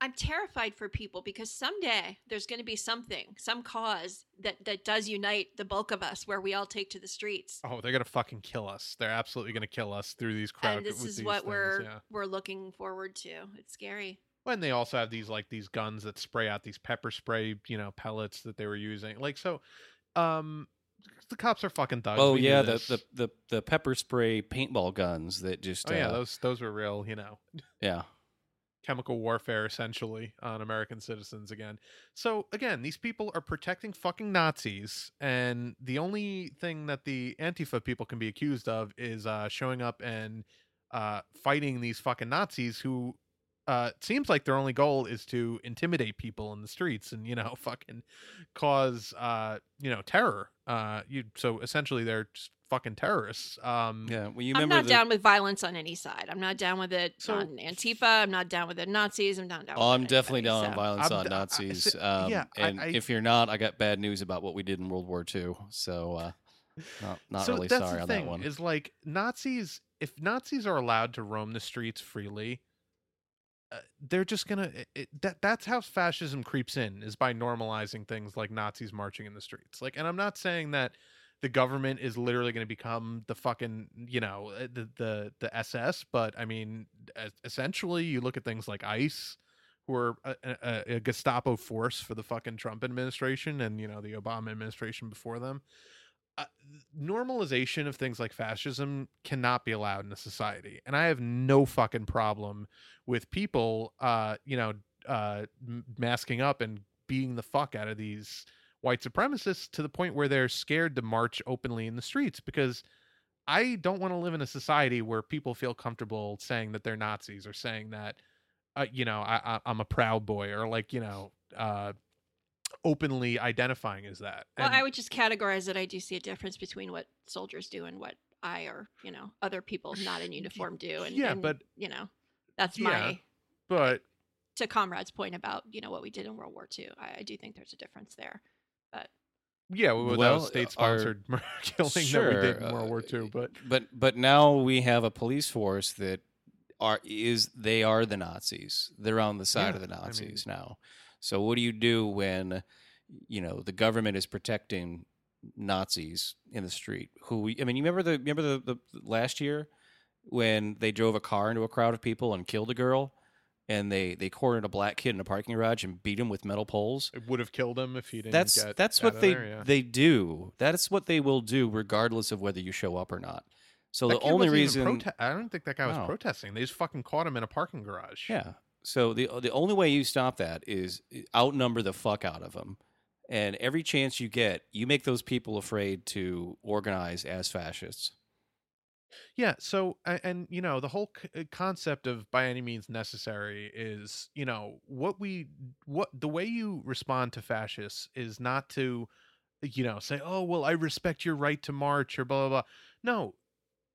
I'm terrified for people because someday there's going to be something, some cause that that does unite the bulk of us, where we all take to the streets. Oh, they're gonna fucking kill us. They're absolutely gonna kill us through these crowds. and this is what things, we're Yeah. we're looking forward to. It's scary. When they also have these like these guns that spray out these pepper spray, you know, pellets that they were using. Like so, um, the cops are fucking thugs. oh We yeah, the, the the the pepper spray paintball guns that just oh yeah, uh, those those were real. You know, yeah chemical warfare essentially on American citizens again. So again, these people are protecting fucking Nazis, and the only thing that the Antifa people can be accused of is uh, showing up and uh, fighting these fucking Nazis who uh, it seems like their only goal is to intimidate people in the streets and you know fucking cause uh, you know terror. Uh, you so essentially they're just fucking terrorists. Um, Yeah, well, you I'm not the, down with violence on any side. I'm not down with it So- on Antifa. I'm not down with the Nazis. I'm not down. Oh, with I'm definitely anybody, down on violence I'm on d- I- I- Nazis. so- um, yeah, I- and I- if you're not, I got bad news about what we did in World War II. So, uh, not, not so really that's sorry the on thing that one. is like Nazis. If Nazis are allowed to roam the streets freely, uh, they're just gonna. It, it- that that's how fascism creeps in is by normalizing things like Nazis marching in the streets. Like, and I'm not saying that the government is literally going to become the fucking you know uh, the the the SS, but I mean, essentially, you look at things like ICE. Who are a, a, a Gestapo force for the fucking Trump administration and you know the Obama administration before them uh, normalization of things like fascism cannot be allowed in a society and i have no fucking problem with people uh you know uh masking up and beating the fuck out of these white supremacists to the point where they're scared to march openly in the streets because i don't want to live in a society where people feel comfortable saying that they're nazis or saying that uh, you know I, I i'm a proud boy or like you know uh openly identifying as that Well, And- I would just categorize it. I do see a difference between what soldiers do and what I or you know other people not in uniform do. And yeah, and, but- you know that's Yeah. my but to Comrade's point about you know what we did in World War II. I, I do think there's a difference there. But Yeah, well, that Well, state sponsored killing that we did in World War uh, II. But but but now we have a police force that are is they are the Nazis. They're on the side Yeah, of the I mean- Nazis now. So what do you do when you know the government is protecting Nazis in the street? Who I mean, you remember the remember the, the last year when they drove a car into a crowd of people and killed a girl, and they they cornered a black kid in a parking garage and beat him with metal poles. it would have killed him if he didn't. That's get that's out what of they there, yeah. they do. That's what they will do, regardless of whether you show up or not. So That the only reason, prote- I don't think that guy was No. protesting. They just fucking caught him in a parking garage. yeah. So the the only way you stop that is outnumber the fuck out of them, and every chance you get, you make those people afraid to organize as fascists. Yeah. So, and you know, the whole uh, concept of by any means necessary is, you know, what we, what the way you respond to fascists is not to, you know, say, oh, well, I respect your right to march or blah, blah, blah. No,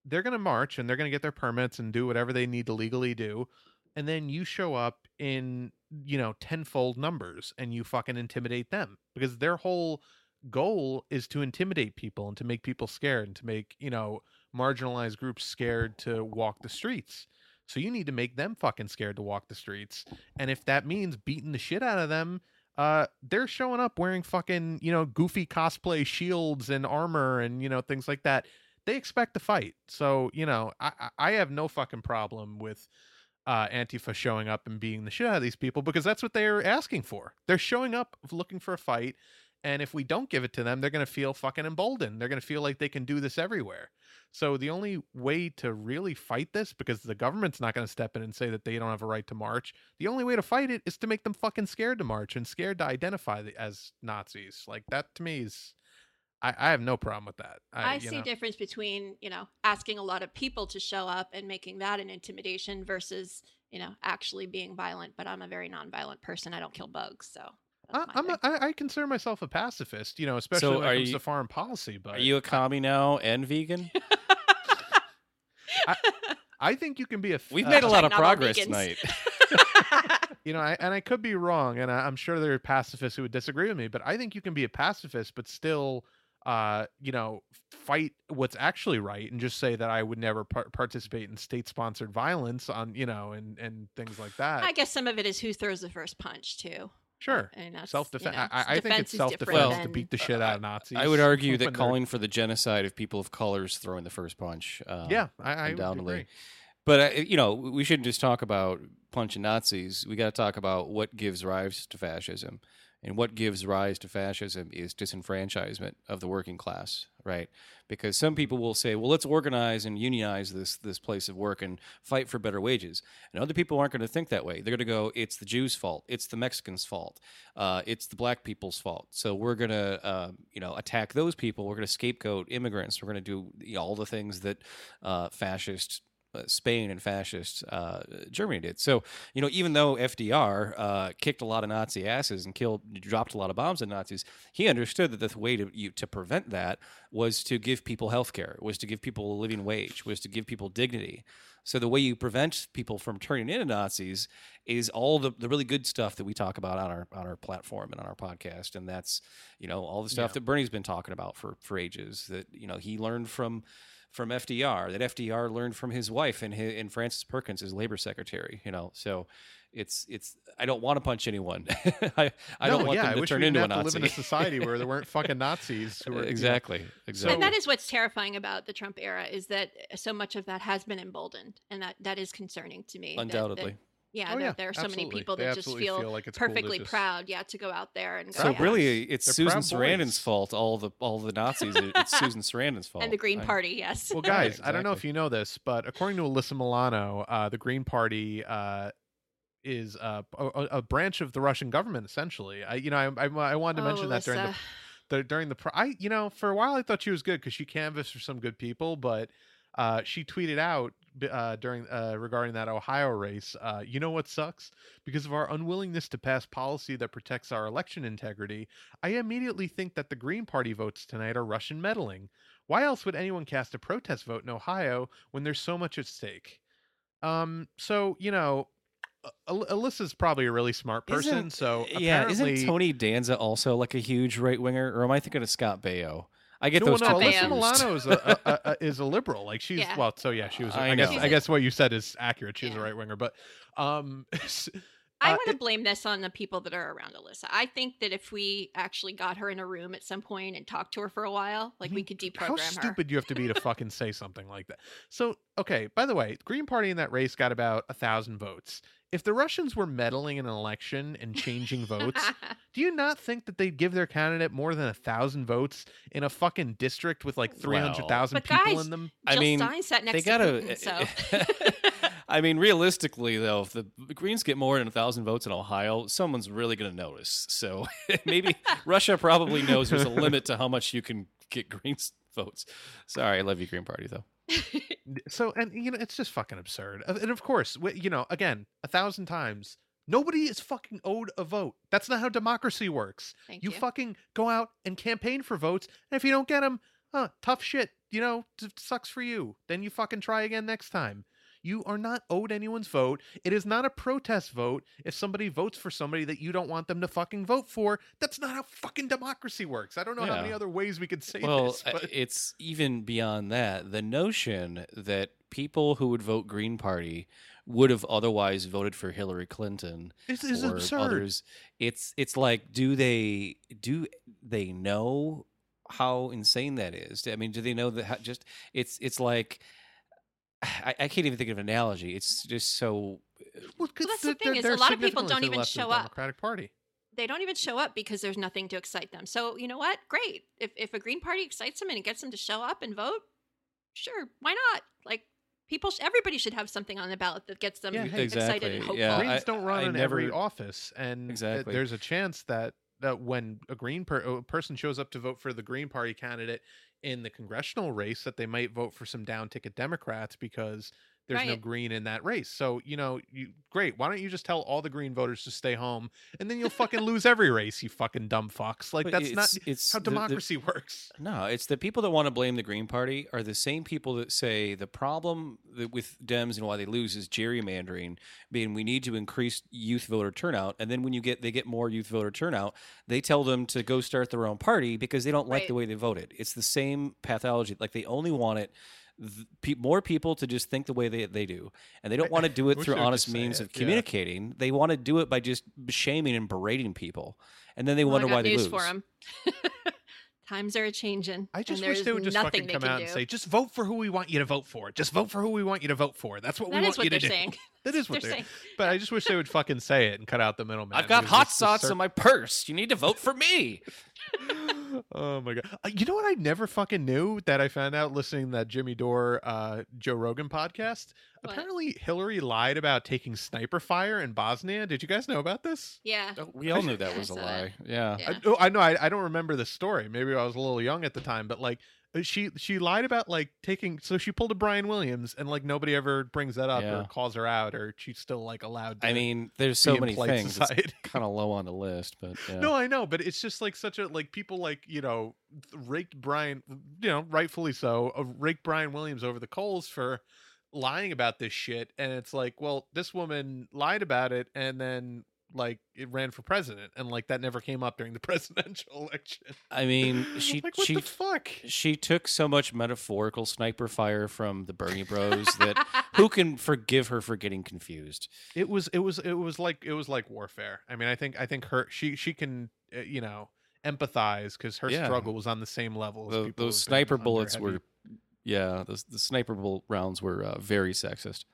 they're going to march and they're going to get their permits and do whatever they need to legally do. And then you show up in, you know, tenfold numbers and you fucking intimidate them because their whole goal is to intimidate people and to make people scared and to make, you know, marginalized groups scared to walk the streets. So you need to make them fucking scared to walk the streets. And if that means beating the shit out of them, uh, they're showing up wearing fucking, you know, goofy cosplay shields and armor and, you know, things like that. They expect to fight. So, you know, I, I have no fucking problem with uh, Antifa showing up and beating the shit out of these people because that's what they're asking for. They're showing up looking for a fight. And if we don't give it to them, they're going to feel fucking emboldened. They're going to feel like they can do this everywhere. So the only way to really fight this, because the government's not going to step in and say that they don't have a right to march, the only way to fight it is to make them fucking scared to march and scared to identify as Nazis. Like that to me is, I, I have no problem with that. I, you see know. difference between you know asking a lot of people to show up and making that an intimidation versus you know actually being violent. But I'm a very nonviolent person. I don't kill bugs, so. I, I'm a, I, I consider myself a pacifist, you know, especially when are it comes you- to foreign policy. But Are you a commie now and vegan? I think you can be a. We've uh, made a lot of Not all progress vegans. tonight. you know, I, and I could be wrong, and I, I'm sure there are pacifists who would disagree with me, but I think you can be a pacifist, but still, uh, you know, fight what's actually right, and just say that I would never par- participate in state-sponsored violence on, you know, and and things like that. I guess some of it is who throws the first punch too. Sure, and that's, self-defense. You know, I, I think it's self-defense different to beat the shit out of Nazis. I would argue that calling for the genocide of people of colors throwing the first punch. Uh, yeah, I, I would agree. But uh, you know, we shouldn't just talk about punching Nazis. We got to talk about what gives rise to fascism, and what gives rise to fascism is disenfranchisement of the working class, right? Because some people will say, "Well, let's organize and unionize this this place of work and fight for better wages," and other people aren't going to think that way. They're going to go, "It's the Jews' fault. It's the Mexicans' fault. Uh, it's the black people's fault." So we're going to, uh, you know, attack those people. We're going to scapegoat immigrants. We're going to do you know, all the things that uh, fascist Spain and fascist uh, Germany did. So, you know, even though FDR uh, kicked a lot of Nazi asses and killed, dropped a lot of bombs on Nazis, he understood that the way to you, to prevent that was to give people health care, was to give people a living wage, was to give people dignity. So the way you prevent people from turning into Nazis is all the, the really good stuff that we talk about on our on our platform and on our podcast, and that's you know all the stuff Yeah. that Bernie's been talking about for for ages. That you know he learned from from FDR, that FDR learned from his wife and his, and Frances Perkins, his labor secretary. You know, so it's it's I don't want to punch anyone. I I don't want yeah, them I to wish turn we into a didn't have to Nazi. live in a society where there weren't fucking Nazis who were you know, exactly, exactly. and that is what's terrifying about the Trump era is that so much of that has been emboldened, and that that is concerning to me. that- that- Undoubtedly. Yeah, Oh, that yeah, there are so many people that just feel, feel like it's cool to perfectly just- proud, yeah, to go out there and go. So "Yes." really, it's They're Susan proud Sarandon's boys. fault. All the all the Nazis. it's Susan Sarandon's fault. and the Green I- Party, yes. Well, Right, guys, I don't know if you know this, but according to Alyssa Milano, uh, the Green Party uh, is uh, a, a a branch of the Russian government, essentially. I, you know, I, I, I wanted to Oh, mention that during the, Alyssa. the during the. Pr- I, you know, for a while I thought she was good because she canvassed for some good people, but uh, she tweeted out uh, during uh, regarding that Ohio race. Uh, you know what sucks? Because of our unwillingness to pass policy that protects our election integrity, I immediately think that the Green Party votes tonight are Russian meddling. Why else would anyone cast a protest vote in Ohio when there's so much at stake? Um, so you know, Al- Alyssa's probably a really smart person. Isn't- so yeah, isn't Tony Danza also like a huge right winger, or am I thinking of Scott Baio? I get no, those no, two Alyssa Milano is a, a, a, is a liberal. Like she's Yeah. well, so yeah, she was. I, I guess know. I guess what you said is accurate. She's a right winger, but um, I uh, want to blame this on the people that are around Alyssa. I think that if we actually got her in a room at some point and talked to her for a while, like we could deprogram how her. How stupid you have to be to fucking say something like that? So okay, by the way, Green Party in that race got about a thousand votes. If the Russians were meddling in an election and changing votes, do you not think that they'd give their candidate more than a thousand votes in a fucking district with like three hundred thousand But people guys, in them? I mean, Stein sat next they gotta. Putin, so eh, eh, I mean, realistically, though, if the Greens get more than a thousand votes in Ohio, someone's really going to notice. So maybe Russia probably knows there's a limit to how much you can get Greens votes. Sorry, I love you, Green Party, though. So and you know it's just fucking absurd and of course you know again a thousand times nobody is fucking owed a vote. That's not how democracy works. Thank you you. fucking go out and campaign for votes and if you don't get them huh, tough shit you know t- sucks for you. Then you fucking try again next time you are not owed anyone's vote. It is not a protest vote if somebody votes for somebody that you don't want them to fucking vote for. That's not how fucking democracy works. I don't know how many other ways we could say Well, this. But... it's even beyond that. The notion that people who would vote Green Party would have otherwise voted for Hillary Clinton This is absurd. others. It's it's like, do they do they know how insane that is? I mean, do they know that? How, just it's it's like. I, I can't even think of an analogy. It's just so Well, 'cause that's the they're- thing is a lot of people don't even left of the show up. Democratic Party. they don't even show up because there's nothing to excite them. So you know what? Great. If if a Green Party excites them and it gets them to show up and vote, sure, why not? Like people, sh- everybody should have something on the ballot that gets them Yeah, hey, excited and hopeful. yeah. Greens I- don't run I in every office, and th- Exactly. there's a chance that that when a Green per- a person shows up to vote for the Green Party candidate in the congressional race, that they might vote for some down ticket Democrats because there's no green in that race. So you know, you great. Why don't you just tell all the Green voters to stay home, and then you'll fucking lose every race, you fucking dumb fucks. Like But that's not it's- it's how the- the- democracy works. No, it's the people that want to blame the Green Party are the same people that say the problem that with Dems and why they lose is gerrymandering, being we need to increase youth voter turnout, and then when you get they get more youth voter turnout, they tell them to go start their own party because they don't like the way they voted. It's the same pathology. Like they only want it. Th- pe- More people to just think the way they, they do, and they don't want to do it through honest means it, of yeah. communicating. They want to do it by just shaming and berating people, and then they Well, I wonder got why they news lose. for 'em. Times are a changing. I just wish they would just fucking come out do. and say, just vote for who we want you to vote for. Just vote for who we want you to vote for. That's what That we is want you what to they're do. saying. That is what They're they're saying. But I just wish they would fucking say it and cut out the middleman. I've got hot sauce cer- on my purse. You need to vote for me. Oh my god! Uh, you know what I never fucking knew that I found out listening to that Jimmy Dore, uh, Joe Rogan podcast. What? Apparently, Hillary lied about taking sniper fire in Bosnia. Did you guys know about this? Yeah. We all knew that was a lie. that. Yeah. Yeah. I, oh, I know. I, I don't remember the story. Maybe I was a little young at the time, but like She she lied about like taking so she pulled a Brian Williams and like nobody ever brings that up Yeah. or calls her out or she's still like allowed. To I mean, there's so many things. Kind of low on the list, but yeah. No, I know, but it's just like such a like people like you know raked Brian, you know, rightfully so, uh, raked Brian Williams over the coals for lying about this shit, and it's like, well, this woman lied about it, and then like it ran for president, and like that never came up during the presidential election. I mean, she like what she the fuck? she took so much metaphorical sniper fire from the Bernie Bros that who can forgive her for getting confused? It was it was it was like it was like warfare. I mean, I think I think her she she can uh, you know empathize because her Yeah. struggle was on the same level. People those sniper bullets were, yeah, those the sniper bull rounds were uh, very sexist.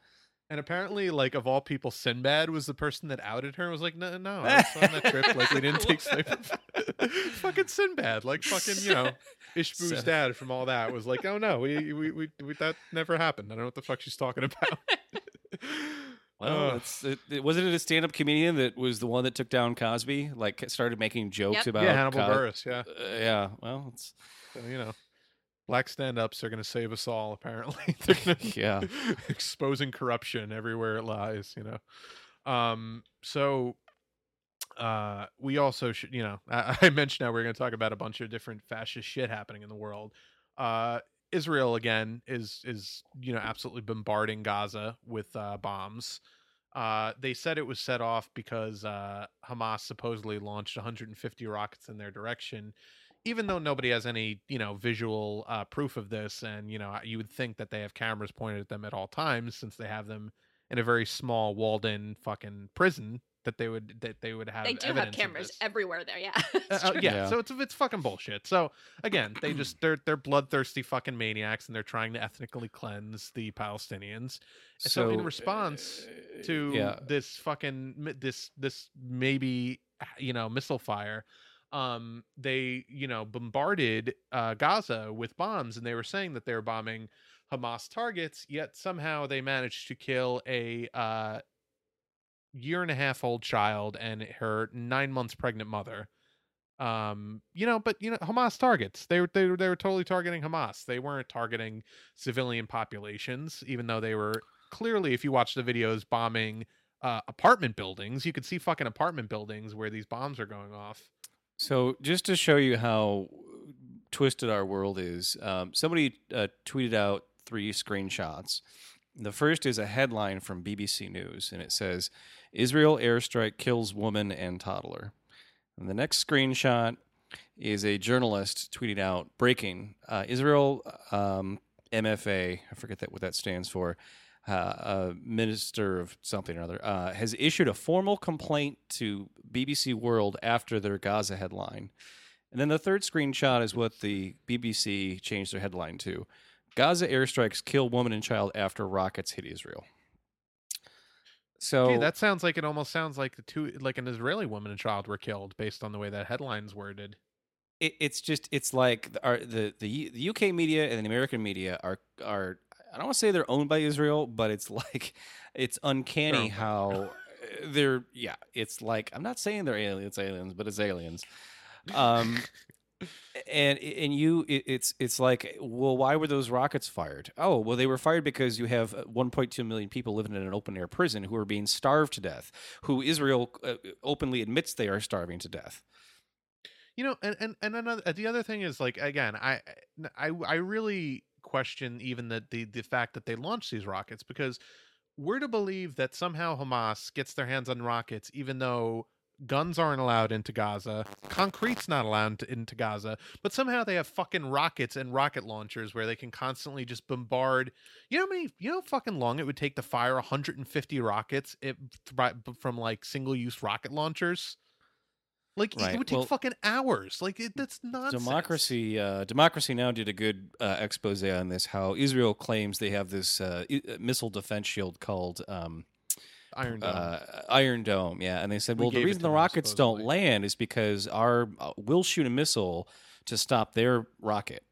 And apparently, like of all people, Sinbad was the person that outed her. And Was like, no, no, I was on that trip. Like, we didn't take sniper. fucking Sinbad, like fucking, you know, Ishbu's So- dad from all that was like, oh no, we, we, we, we that never happened. I don't know what the fuck she's talking about. Well, Ugh. it's it, it, wasn't it a stand-up comedian that was the one that took down Cosby? Like started making jokes Yep. about yeah, Hannibal Co- Buress. Yeah, Uh, yeah, well, it's so, you know, black stand-ups are gonna save us all. Apparently, They're gonna- Yeah. exposing corruption everywhere it lies. You know, um, so uh we also should you know i, I mentioned how we are going to talk about a bunch of different fascist shit happening in the world uh israel again is is you know absolutely bombarding gaza with uh bombs uh they said it was set off because uh hamas supposedly launched 150 rockets in their direction even though nobody has any you know visual uh proof of this and you know you would think that they have cameras pointed at them at all times since they have them in a very small walled in fucking prison that they would that they would have They do have evidence of cameras everywhere there. Yeah. Uh, uh, yeah, Yeah. so it's it's fucking bullshit. So again, they just they're they're bloodthirsty fucking maniacs, and they're trying to ethnically cleanse the Palestinians. And so in response uh, To yeah, this fucking this this maybe you know missile fire, um, they you know bombarded uh, Gaza with bombs, and they were saying that they were bombing Hamas targets. Yet somehow they managed to kill a uh, year and a half old child and her nine months pregnant mother. Um you know but you know hamas targets they were they were, they were totally targeting hamas. They weren't targeting civilian populations even though they were clearly if you watch the videos bombing uh apartment buildings. You could see fucking apartment buildings where these bombs are going off So just to show you how twisted our world is, um, somebody uh, tweeted out three screenshots. The first is a headline from BBC News, and it says, "Israel airstrike kills woman and toddler." And the next screenshot is a journalist tweeting out, "Breaking: uh, Israel um, MFA, I forget that what that stands for." Uh, a minister of something or other uh, has issued a formal complaint to BBC World after their Gaza headline. And then the third screenshot is what the BBC changed their headline to Gaza airstrikes kill woman and child after rockets hit Israel. So that sounds like it almost sounds like the two like an israeli woman and child were killed based on the way that headline's worded it, it's just it's like the, our, the the the UK media and the American media are are I don't want to say they're owned by Israel, but it's like it's uncanny how uh, they're yeah. It's like I'm not saying they're aliens, aliens, but it's aliens. Um, and and you it, it's it's like well why were those rockets fired oh well they were fired because you have uh, 1.2 million people living in an open air prison who are being starved to death who israel uh, openly admits they are starving to death you know and and, and another the other thing is like again i i i really question even the, the the fact that they launched these rockets because we're to believe that somehow hamas gets their hands on rockets even though guns aren't allowed into gaza concrete's not allowed to, into gaza but somehow they have fucking rockets and rocket launchers where they can constantly just bombard. You know how many you know fucking long it would take to fire 150 rockets if, from like single use rocket launchers like it- Right, it would take well- fucking hours. Like it, that's nonsense. Democracy, uh, Democracy Now did a good uh, expose on this. How Israel claims they have this uh, i- missile defense shield called um, Iron Dome. uh, Iron Dome. Yeah, and they said, We well, the reason the rockets don't land is because our uh, we'll shoot a missile to stop their rocket.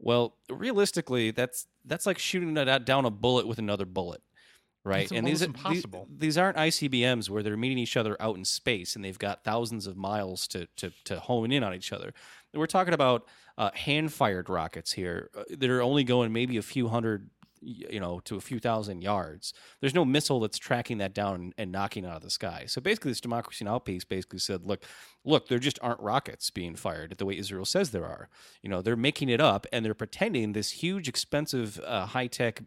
Well, realistically, that's that's like shooting a- down a bullet with another bullet, right? It's and these, are- these impossible. these aren't ICBMs where they're meeting each other out in space and they've got thousands of miles to to to hone in on each other. We're talking about uh, hand fired rockets here uh, that are only going maybe a few hundred, you know, to a few thousand yards. There's no missile that's tracking that down and, knocking it out of the sky. So basically, this democracy now piece basically said, look, look, there just aren't rockets being fired at the way Israel says there are. You know, they're making it up and they're pretending this huge, expensive, uh, high tech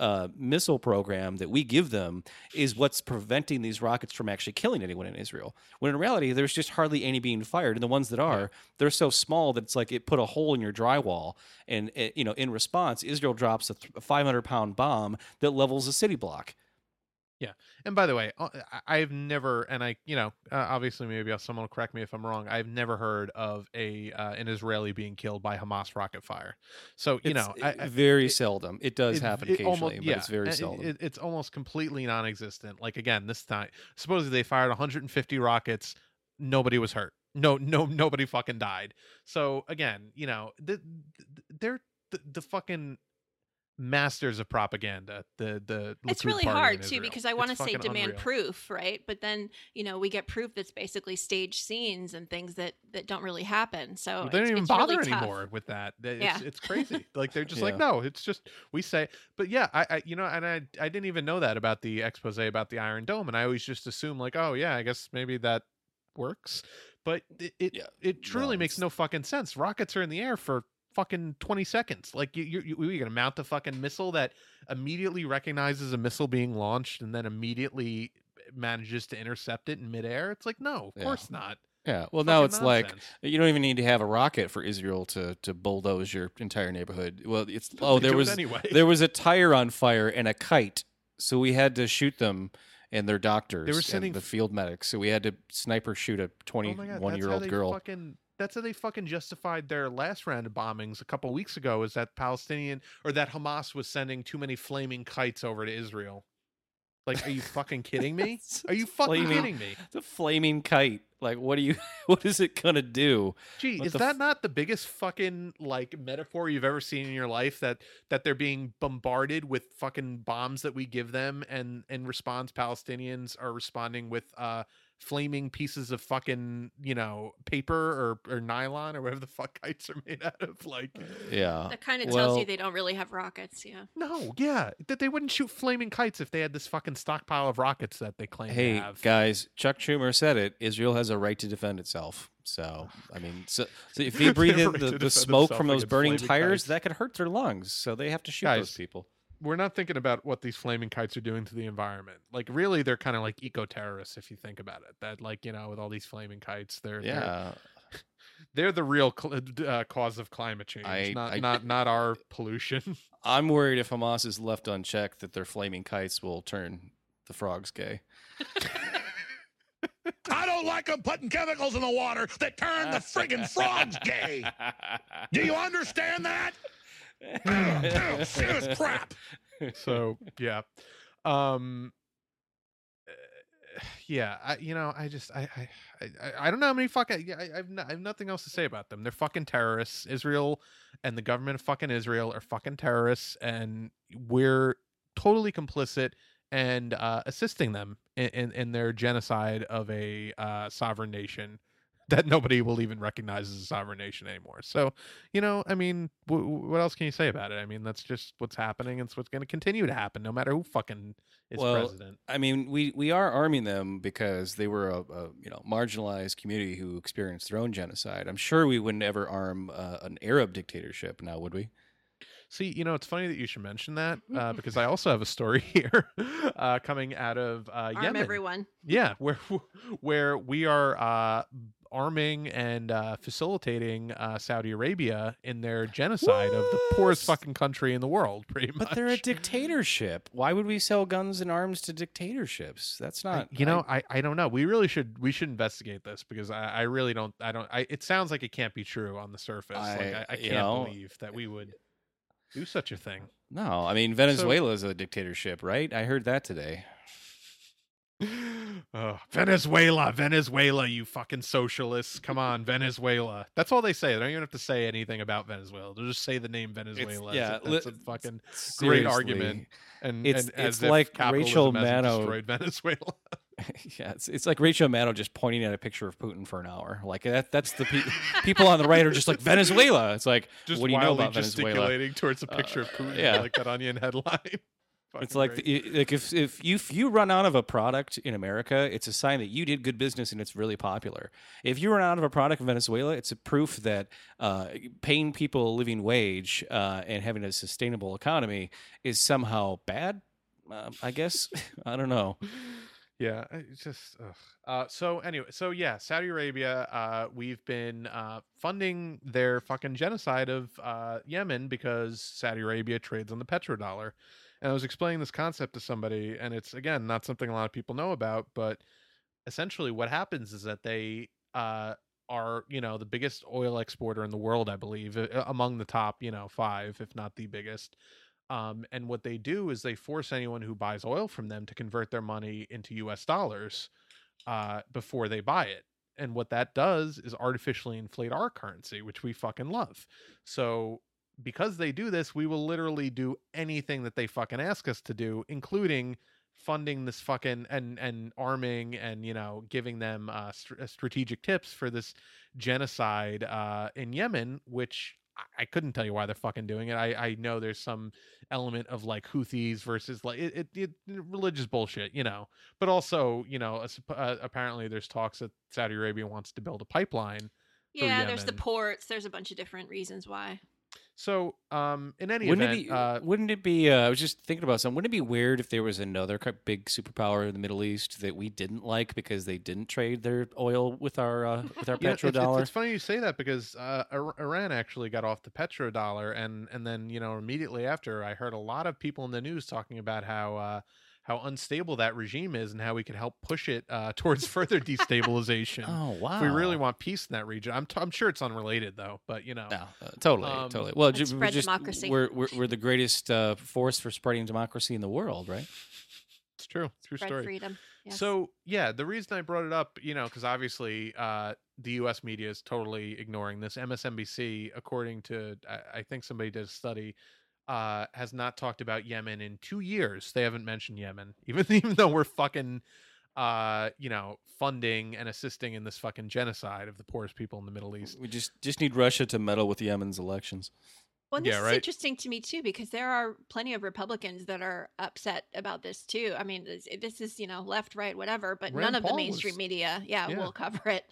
uh, missile program that we give them is what's preventing these rockets from actually killing anyone in Israel. When in reality, there's just hardly any being fired, and the ones that are, they're so small that it's like it put a hole in your drywall. And uh, you know, in response, Israel drops a 500 pound bomb that levels a city block. And by the way, I've never, and I, you know, uh, obviously maybe someone will correct me if I'm wrong. I've never heard of a uh, an Israeli being killed by Hamas rocket fire. So you It's, know, I, I- very it- seldom. It does it- happen it occasionally, almost- but yeah, it's very seldom. it- it's almost completely non-existent. Like again, this time supposedly they fired 150 rockets. Nobody was hurt. No, no, nobody fucking died. So again, you know, the, the, they're the, the fucking masters of propaganda. The the it's Likud really hard too because I want to say demand unreal. proof, right? But then you know we get proof that's basically staged scenes and things that that don't really happen. So Well, they don't even bother really tough. anymore with that. It's, Yeah. it's crazy. like they're just like, no, it's just we say. But yeah, I, I you know, and I I didn't even know that about the expose about the Iron Dome, and I always just assume like, oh yeah, I guess maybe that works. But it it, Yeah. it truly No, makes no fucking sense. Rockets are in the air for fucking 20 seconds like you you you're gonna mount a fucking missile that immediately recognizes a missile being launched and then immediately manages to intercept it in midair it's like no of Yeah. course not yeah. Well, now Fucking it's like you don't even need to have a rocket for Israel to to bulldoze your entire neighborhood. Well, it's oh, there was anyway there was a tire on fire and a kite, so we had to shoot them and their doctors they were sending and the field medics. So we had to sniper shoot a Oh my God, twenty-one that's year old girl. Fucking, that's how they fucking justified their last round of bombings a couple weeks ago. Is that Palestinian or that Hamas was sending too many flaming kites over to Israel? Like, are you fucking kidding me? Are you fucking Flaming- kidding me? The flaming kite. Like, what do you? What is it gonna do? Gee, What is that f- not the biggest fucking like metaphor you've ever seen in your life? That that they're being bombarded with fucking bombs that we give them, and in response, Palestinians are responding with uh flaming pieces of fucking you know paper or or nylon or whatever the fuck kites are made out of. Like, Yeah. That kind of tells you they don't really have rockets. Yeah. no, yeah, that they wouldn't shoot flaming kites if they had this fucking stockpile of rockets that they claim Hey to have. guys, Chuck Schumer said it. Israel has a right to defend itself. So I mean, so, so if They they breathe in the, the smoke from those burning tires, kites. that could hurt their lungs. So they have to shoot Guys, those people. We're not thinking about what these flaming kites are doing to the environment. Like really, they're kind of like eco terrorists if you think about it. That like you know with all these flaming kites, they're they're, Yeah. they're the real cl- uh, cause of climate change, I- not I- not not our pollution. I'm worried if Hamas is left unchecked that their flaming kites will turn the frogs gay. I don't like them putting chemicals in the water that turn the friggin' frogs gay. Do you understand that? Crap. so yeah, um, uh, yeah. I you know I just I I I, I don't know how many yeah I, I've no, I have nothing else to say about them. They're fucking terrorists. Israel and the government of fucking Israel are fucking terrorists, and we're totally complicit and uh, assisting them in, in, in their genocide of a uh, sovereign nation that nobody will even recognize as a sovereign nation anymore. So, you know, I mean, w- w- what else can you say about it? I mean, that's just what's happening. It's what's going to continue to happen, no matter who fucking is Well, president. I mean, we, we are arming them because they were a, a you know marginalized community who experienced their own genocide. I'm sure we would never arm uh, an Arab dictatorship now, would we? See, you know, it's funny that you should mention that uh, because I also have a story here uh, coming out of uh, Arm Yemen. everyone. Yeah, where where we are uh, arming and uh, facilitating uh, Saudi Arabia in their genocide of the poorest fucking country in the world, pretty much. But they're a dictatorship. Why would we sell guns and arms to dictatorships? That's I- not. you know, I, I don't know. We really should we should investigate this because I, I really don't I don't I it sounds like it can't be true on the surface. like I- I, I can't know, believe that we would do such a thing. no. I mean, Venezuela is a dictatorship, right? I heard that today. Oh, Venezuela, Venezuela, you fucking socialists. Come on, Venezuela. That's all they say. They don't even have to say anything about Venezuela. They'll just say the name Venezuela. yeah, that's a fucking great argument. And It's- and it's like Rachel Maddow- destroyed Venezuela. yeah, it's, it's like Rachel Maddow just pointing at a picture of Putin for an hour. Like that. That's the pe- people on the right are just like Venezuela. It's like, Just what do you know about Venezuela? gesticulating towards a picture of Uh, Putin, yeah. like that onion headline. It's like the, like if if you if you run out of a product in America, it's a sign that you did good business and it's really popular. If you run out of a product in Venezuela, it's a proof that uh, paying people a living wage uh, and having a sustainable economy is somehow bad. Uh, I guess I don't know. Yeah, it's just uh so anyway, so yeah, Saudi Arabia, uh we've been uh funding their fucking genocide of uh Yemen because Saudi Arabia trades on the petrodollar. And I was explaining this concept to somebody and it's again not something a lot of people know about, but essentially what happens is that they uh are, you know, the biggest oil exporter in the world, I believe, among the top, you know, 5 if not the biggest. Um, and what they do is they force anyone who buys oil from them to convert their money into US dollars uh, before they buy it. And what that does is artificially inflate our currency, which we fucking love. So because they do this, we will literally do anything that they fucking ask us to do, including funding this fucking and and arming and you know giving them uh, str- strategic tips for this genocide uh, in Yemen, which I- I couldn't tell you why they're fucking doing it. I, I know there's some element of like Houthis versus like it, it, it religious bullshit, you know. But also, you know, as- uh, apparently there's talks that Saudi Arabia wants to build a pipeline. Yeah, there's the ports. There's a bunch of different reasons why. So, um, in any Wouldn't event, it be? uh, wouldn't it be? Uh, I was just thinking about something. Wouldn't it be weird if there was another big superpower in the Middle East that we didn't like because they didn't trade their oil with our uh, with our know, it's- it's, petrodollar? it's funny you say that because uh, Iran actually got off the petrodollar, and and then you know immediately after, I heard a lot of people in the news talking about how uh, how unstable that regime is and how we can help push it uh, towards further destabilization. oh wow! If we really want peace in that region, I'm t- I'm sure it's unrelated though, but you know, No, uh, totally, Um, totally. Well, Let's ju- we're spread just democracy. we're, we're we're the greatest uh, force for spreading democracy in the world, right? it's true. It's true Spread story. freedom. Yes. So yeah, the reason I brought it up, you know, because obviously uh, the U.S. media is totally ignoring this. MSNBC, according to I, I think somebody did a study, uh, has not talked about Yemen in two years. They haven't mentioned Yemen, even even though we're fucking, uh, you know, funding and assisting in this fucking genocide of the poorest people in the Middle East. We just just need Russia to meddle with Yemen's elections. Well, and Yeah, this is interesting to me too because there are plenty of Republicans that are upset about this too. I mean, this, this is you know left, right, whatever, but Rand none of the mainstream was- media, yeah, Yeah. will cover it.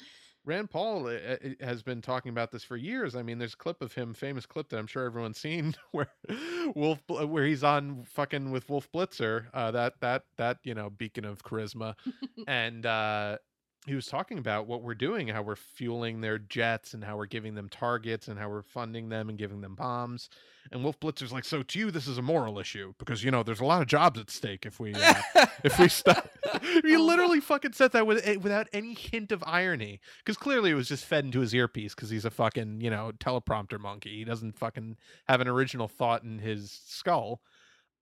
Rand Paul uh, uh, has been talking about this for years. I mean, there's a clip of him, famous clip that I'm sure everyone's seen, where Wolf, where he's on fucking with Wolf Blitzer, uh, that that that you know beacon of charisma, and uh, he was talking about what we're doing, how we're fueling their jets, and how we're giving them targets, and how we're funding them and giving them bombs. And Wolf Blitzer's like, so to you, this is a moral issue because you know there's a lot of jobs at stake if we uh, if we stop. he literally fucking said that with, eh, without any hint of irony, because clearly it was just fed into his earpiece because he's a fucking you know teleprompter monkey. He doesn't fucking have an original thought in his skull.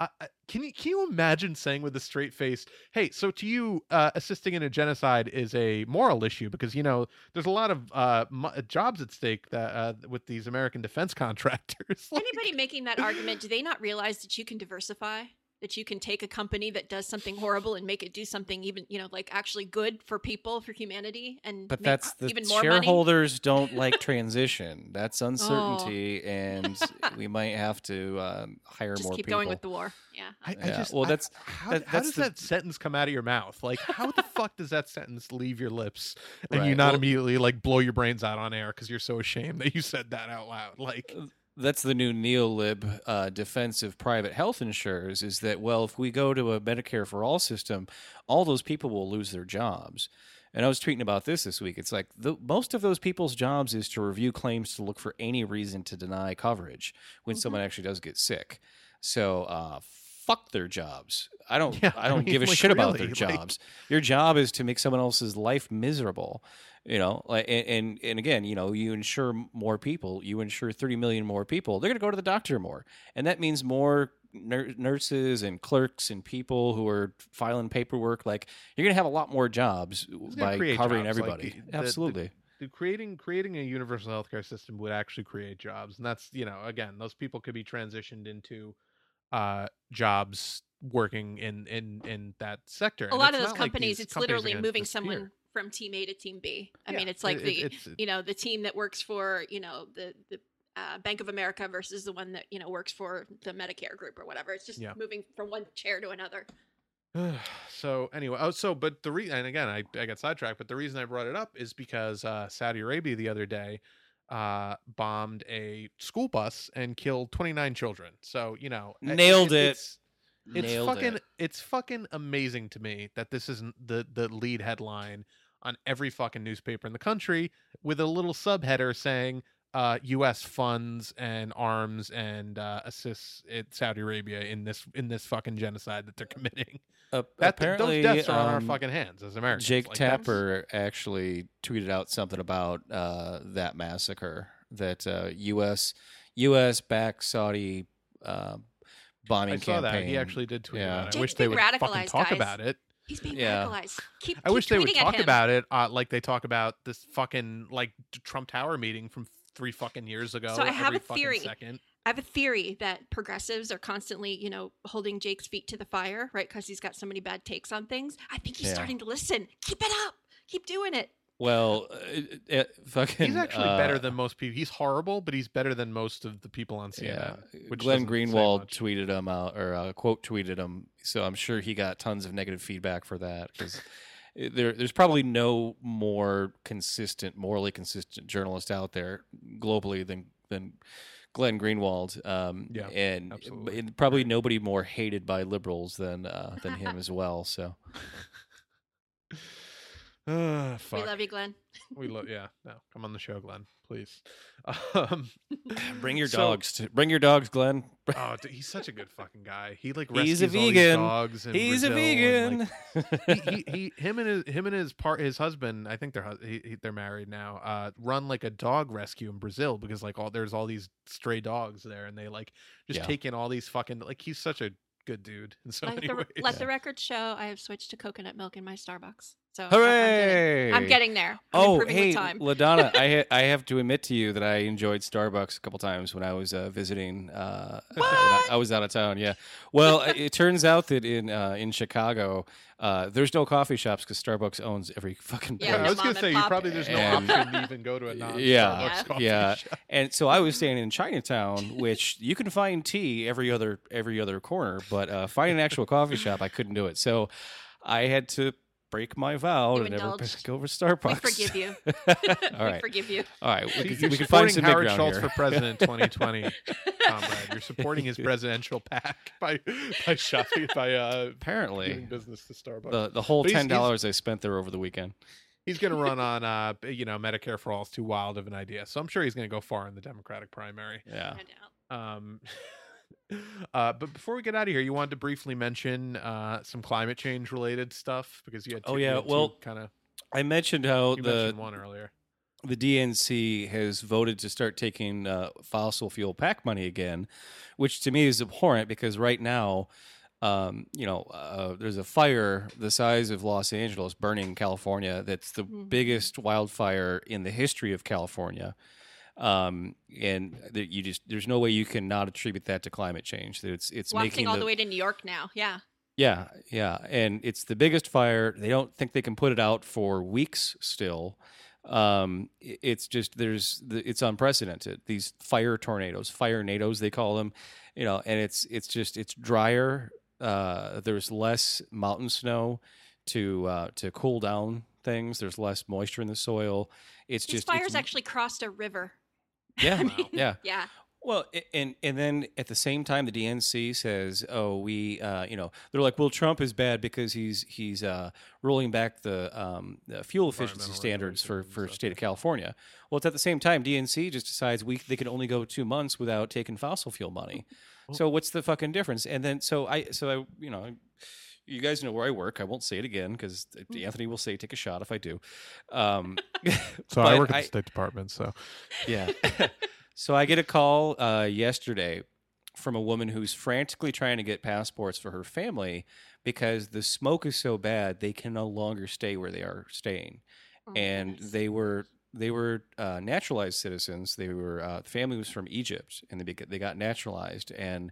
I I- can you can you imagine saying with a straight face, "Hey, so to you, uh, assisting in a genocide is a moral issue because you know there's a lot of uh, mo- jobs at stake that uh, with these American defense contractors." Like- Anybody making that argument, do they not realize that you can diversify? That you can take a company that does something horrible and make it do something even, you know, like actually good for people, for humanity, and But make that's the even more money. Oh. shareholders don't like transition. That's uncertainty, and we might have to um, hire more. Just more keep people. going with the war. Yeah. I, I Yeah, just, well, I- that's- how, that- how does the- that sentence come out of your mouth? Like, how the fuck does that sentence leave your lips and you not well- immediately like blow your brains out on air because you're so ashamed that you said that out loud? Like, that's the new neolib uh, defense of private health insurers is that well if we go to a medicare for all system all those people will lose their jobs. And i was tweeting about this this week. It's like the, most of those people's jobs is to review claims to look for any reason to deny coverage when someone actually does get sick. So uh, fuck their jobs. I don't Yeah, i I don't mean, give a like, shit about their really, like- jobs. Your job is to make someone else's life miserable you know like and, and and again you know you insure more people you insure 30 million more people they're going to go to the doctor more and that means more nur- nurses and clerks and people who are filing paperwork. Like you're gonna have a lot more jobs by covering jobs, everybody. the- the- Absolutely. the creating creating a universal healthcare system would actually create jobs and that's you know again those people could be transitioned into uh jobs working in in in that sector a And lot of those not like companies, it's companies literally moving disappear. someone from team A to team B. I Yeah, mean, it's like it- the it's you know the team that works for you know the the uh, Bank of America versus the one that you know works for the Medicare group or whatever. It's just Yeah. moving from one chair to another. so anyway oh so but the reason and again I, I got sidetracked but the reason i brought it up is because uh saudi arabia the other day uh bombed a school bus and killed 29 children so you know I- Nailed it. it's, it's Nailed fucking it. it's fucking amazing to me that this isn't the the lead headline on every fucking newspaper in the country with a little subheader saying uh, U.S. funds and arms and uh, assists it, Saudi Arabia in this in this fucking genocide that they're committing. Uh, That apparently, those deaths are on our um, fucking hands as Americans. Jake Like, that's- Tapper actually tweeted out something about uh, that massacre that uh, U.S. U.S. backed Saudi uh, bombing I saw campaign. that. He actually did tweet Yeah. about it. I Jake's wish they would fucking radicalized, talk guys. about it. He's being Yeah. radicalized. Keep, I wish they would talk about it uh, like they talk about this fucking like Trump Tower meeting from three fucking years ago. So I have a theory. Second. I have a theory that progressives are constantly, you know, holding Jake's feet to the fire, right? Because he's got so many bad takes on things. I think he's Yeah. starting to listen. Keep it up. Keep doing it. Well, uh, uh, fucking. He's actually better uh, than most people. He's horrible, but he's better than most of the people on CNN. Yeah, which Glenn Greenwald tweeted him out or uh, quote tweeted him, so I'm sure he got tons of negative feedback for that because there, there's probably no more consistent, morally consistent journalist out there globally than than Glenn Greenwald. Um, Yeah, and, absolutely. and probably nobody more hated by liberals than uh, than him as well. So Fuck. We love you, Glenn. We love. Yeah. No, come on the show, Glenn, please. Um, bring your so- dogs, to, bring your dogs, Glenn. Oh, dude, he's such a good fucking guy. He like He's a rescues all these dogs. In He's a Brazil and, vegan. like, he, he, he, him and his, him and his part, his husband. I think they're he, he, they're married now. Uh, run like a dog rescue in Brazil because like all there's all these stray dogs there, and they like just Yeah. take in all these fucking like he's such a good dude in so Let, many the, ways. let the record show I have switched to coconut milk in my Starbucks. So I- I'm getting, Hooray! I'm getting there. I'm Oh, hey, with time. Ladonna, I ha- I have to admit to you that I enjoyed Starbucks a couple times when I was uh, visiting. Uh, when I, I was out of town. Yeah. Well, it- it turns out that in uh, in Chicago, uh, there's no coffee shops because Starbucks owns every fucking Yeah, Yeah. I was gonna say and you probably there's no And- option to even go to a non Yeah, Starbucks coffee yeah. shop. And so I was staying in Chinatown, which you can find tea every other every other corner, but uh, find an actual coffee shop, I couldn't do it. So I had to break my vow You to never indulged. go over Starbucks. We forgive you. All right. we forgive you. all right. We, can- you're we can find supporting some Howard mid-ground Schultz here. for president 2020, comrade. You're supporting his presidential pack by by shopping by uh giving Apparently, business to Starbucks. the the whole But ten dollars I spent there over the weekend. he's going to run on uh you know Medicare for all is too wild of an idea. So I'm sure he's going to go far in the Democratic primary. Yeah. No doubt. Um uh but before we get out of here, you wanted to briefly mention uh some climate change related stuff because you had Oh, yeah, well, kind of I mentioned how you the mentioned one earlier. the DNC has voted to start taking uh, fossil fuel PAC money again, which to me is abhorrent because right now, um, you know, uh, there's a fire the size of Los Angeles burning California. That's the Mhm. biggest wildfire in the history of California. Um, and that you just there's no way you can not attribute that to climate change. That it's it's Wafting making all the way to New York now. Yeah. yeah, yeah, and it's the biggest fire. They don't think they can put it out for weeks still. Um, it's just there's it's unprecedented. These fire tornadoes, fire nados they call them, you know, and it's it's just it's drier. Uh, there's less mountain snow to uh, to cool down things. There's less moisture in the soil. It's These just fires actually crossed a river. yeah, I mean, yeah. Yeah. Well, and and then at the same time, the DNC says, "Oh, we, uh, you know, they're like, well, Trump is bad because he's he's uh, rolling back the, um, the fuel efficiency standards for for stuff, state of California." Well, it's at the same time, DNC just decides we they can only go two months without taking fossil fuel money. Well- So what's the fucking difference? And then so I so I you know. I, you guys know where I work. I won't say it again because Anthony will say take a shot if I do. Um, So I work at the State Department, so yeah. so I get a call uh, yesterday from a woman who's frantically trying to get passports for her family because the smoke is so bad they can no longer stay where they are staying Oh and goodness. they were they were uh, naturalized citizens. They were uh, the family was from Egypt, and they bec- they got naturalized. And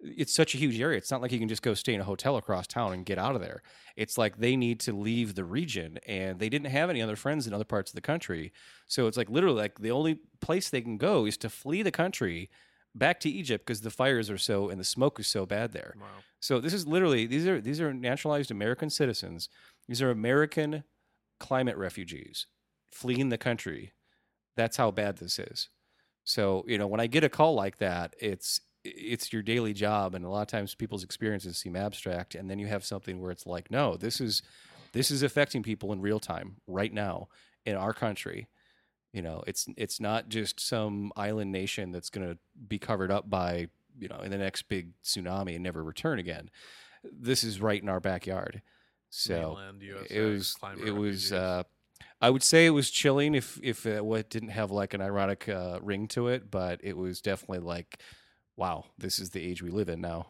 it's such a huge area. It's not like you can just go stay in a hotel across town and get out of there. It's like they need to leave the region, and they didn't have any other friends in other parts of the country. So it's like literally like the only place they can go is to flee the country back to Egypt because the fires are so and the smoke is so bad there. Wow. So this is literally these are these are naturalized American citizens. These are American climate refugees fleeing the country. That's how bad this is. So, you know, when I get a call like that, it's it's your daily job and a lot of times people's experiences seem abstract and then you have something where it's like, no, this is this is affecting people in real time right now in our country. You know, it's it's not just some island nation that's going to be covered up by, you know, in the next big tsunami and never return again. This is right in our backyard. So, it was it was uh I would say it was chilling if if it didn't have like an ironic uh, ring to it, but it was definitely like, wow, this is the age we live in now.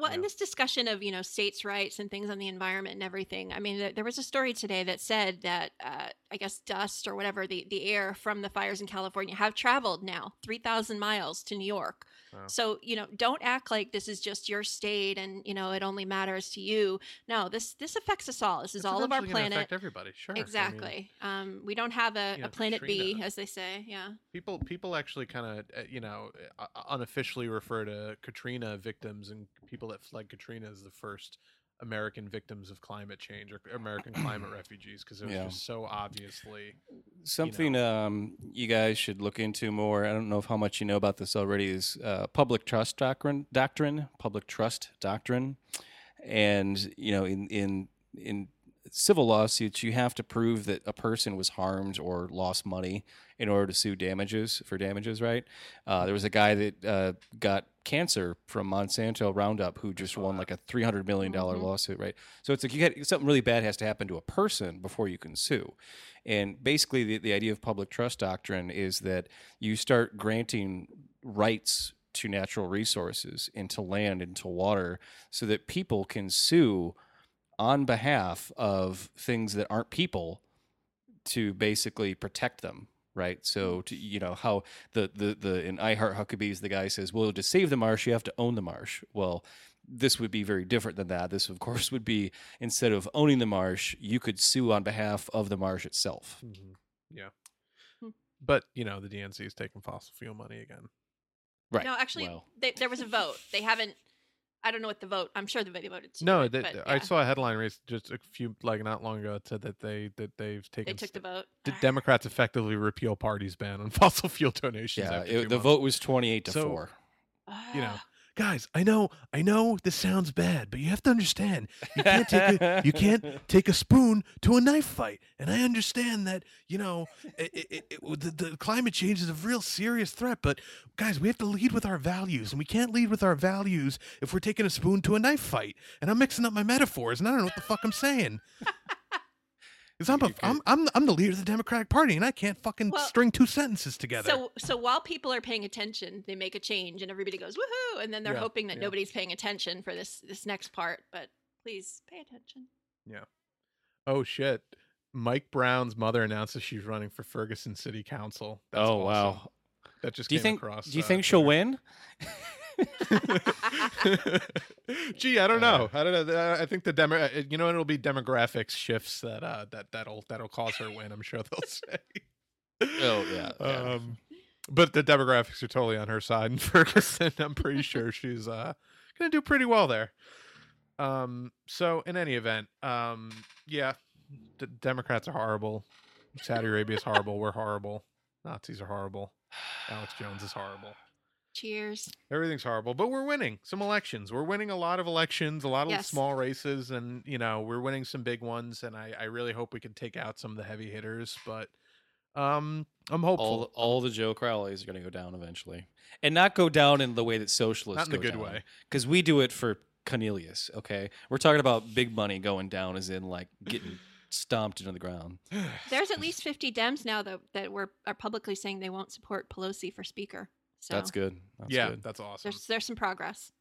Well, in this discussion of you know states' rights and things on the environment and everything, I mean, there was a story today that said that uh, I guess dust or whatever the the air from the fires in California have traveled now three thousand miles to New York. Wow. So you know, don't act like this is just your state and you know it only matters to you. No, this this affects us all. This is It's all of our planet. Affect everybody, sure. I mean, Exactly. um, we don't have a, you a know, planet B, as they say. Yeah. people people actually kind of uh, you know uh, unofficially refer to Katrina victims and people that fled Katrina as the first American victims of climate change or American climate refugees because it was Yeah. just so obviously Something um, you guys should look into more. I don't know if how much you know about this already. Is uh, public trust doctrine? Doctrine, public trust doctrine, and you know, in in in civil lawsuits, you have to prove that a person was harmed or lost money in order to sue damages for damages. Right? Uh, there was a guy that uh, got cancer from Monsanto Roundup who just won like a three hundred million dollar Mhm. lawsuit. Right? So it's like you get something really bad has to happen to a person before you can sue. And basically, the, the idea of public trust doctrine is that you start granting rights to natural resources, into land, into water, so that people can sue on behalf of things that aren't people to basically protect them. Right, so to, you know how the the the in I Heart Huckabees, the guy says, "Well, to save the marsh, you have to own the marsh." Well, this would be very different than that. This, of course, would be instead of owning the marsh, you could sue on behalf of the marsh itself. yeah. Hmm. But you know the DNC is taking fossil fuel money again. Right. No, actually, Well, they, there was a vote. They haven't. I don't know what the vote. I'm sure they voted. To No, it, that, but I saw a headline race just a few like not long ago that said that they that they've taken. they taken took the vote. the Democrats effectively repeal party's ban on fossil fuel donations. yeah, after it- the months. vote was twenty-eight to So- four. you know, guys i know i know this sounds bad but you have to understand you can't take a you can't take a spoon to a knife fight. And i understand that you know it, it, it, the, the climate change is a real serious threat but guys we have to lead with our values and we can't lead with our values if we're taking a spoon to a knife fight. And i'm mixing up my metaphors and i don't know what the fuck i'm saying because I'm, a, You I'm, I'm, I'm the leader of the democratic party and i can't fucking Well, string two sentences together So, so while people are paying attention, they make a change, and everybody goes woohoo, and then they're Yeah, hoping that yeah. nobody's paying attention for this this next part. But please pay attention. Yeah. Oh shit. Mike Brown's mother announces she's running for Ferguson City Council. That's oh awesome. wow! That just Do you think? across. do you uh, think she'll win? Gee, I don't Uh, know. I don't know. Uh, I think the demo. uh, You know, it'll be demographics shifts that uh that that'll that'll cause her win. I'm sure they'll say. Oh, yeah, yeah. Um, but the demographics are totally on her side in Ferguson. I'm pretty sure she's uh gonna do pretty well there. Um. So in any event, um, yeah, the Democrats are horrible. Saudi Arabia is horrible. We're horrible. Nazis are horrible. Alex Jones is horrible. Cheers. Everything's horrible, but we're winning some elections. We're winning a lot of elections, a lot of Yes. small races, and you know we're winning some big ones. And I, I really hope we can take out some of the heavy hitters. But um, I'm hopeful. all all the Joe Crowleys are going to go down eventually, and not go down in the way that socialists Not in the go good down. way. because we do it for Cornelius. Okay, we're talking about big money going down, as in like getting stomped into the ground. There's at least 50 Dems now that that were are publicly saying they won't support Pelosi for Speaker. So That's good. That's yeah, good. that's awesome. There's there's some progress.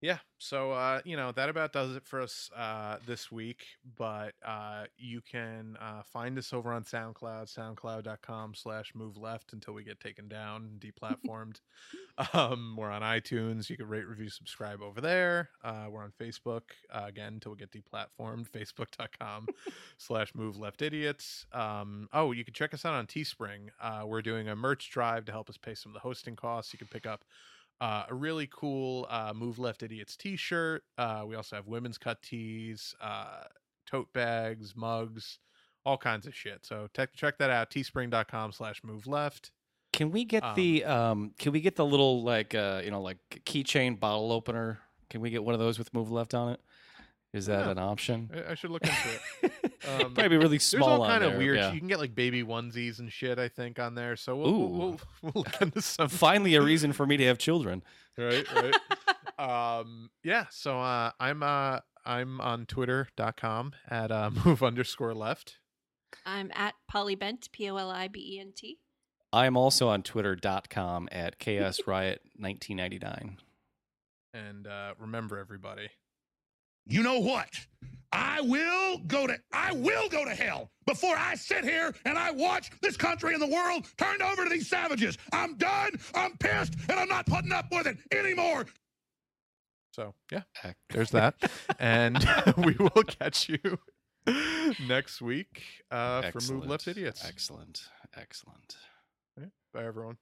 Yeah. So uh, you know, that about does it for us uh this week. But uh you can uh find us over on SoundCloud, soundcloud.com slash move left until we get taken down and deplatformed. um we're on iTunes. You can rate, review, subscribe over there. Uh we're on Facebook, uh, again until we get deplatformed, facebook.com slash move left idiots. Um oh you can check us out on Teespring. Uh we're doing a merch drive to help us pay some of the hosting costs. You can pick up uh, a really cool uh, Move Left Idiots t shirt. Uh, we also have women's cut tees, uh, tote bags, mugs, all kinds of shit. So te- check that out teespring.com slash move left. Can we get Um, the um? Can we get the little like uh you know like keychain bottle opener? Can we get one of those with move left on it? Is that Yeah. an option? I, I should look into it. Um, Probably really small. There's small. all on kind of there, weird. yeah. You can get like baby onesies and shit. I think on there. So we'll we'll, Ooh. we'll, we'll look into some. Finally, a reason for me to have children. right, right. um, yeah. So uh, I'm uh, I'm on Twitter.com at uh, move underscore left. I'm at Polibent, P O L I B E N T. I am also on Twitter.com at Chaos Riot 1999. And uh, remember, everybody. You know what? I will go to I will go to hell before I sit here and I watch this country and the world turned over to these savages. I'm done. I'm pissed, and I'm not putting up with it anymore. So yeah, there's that, and we will catch you next week uh, for Move Left Idiots. Excellent. Excellent. Bye, everyone.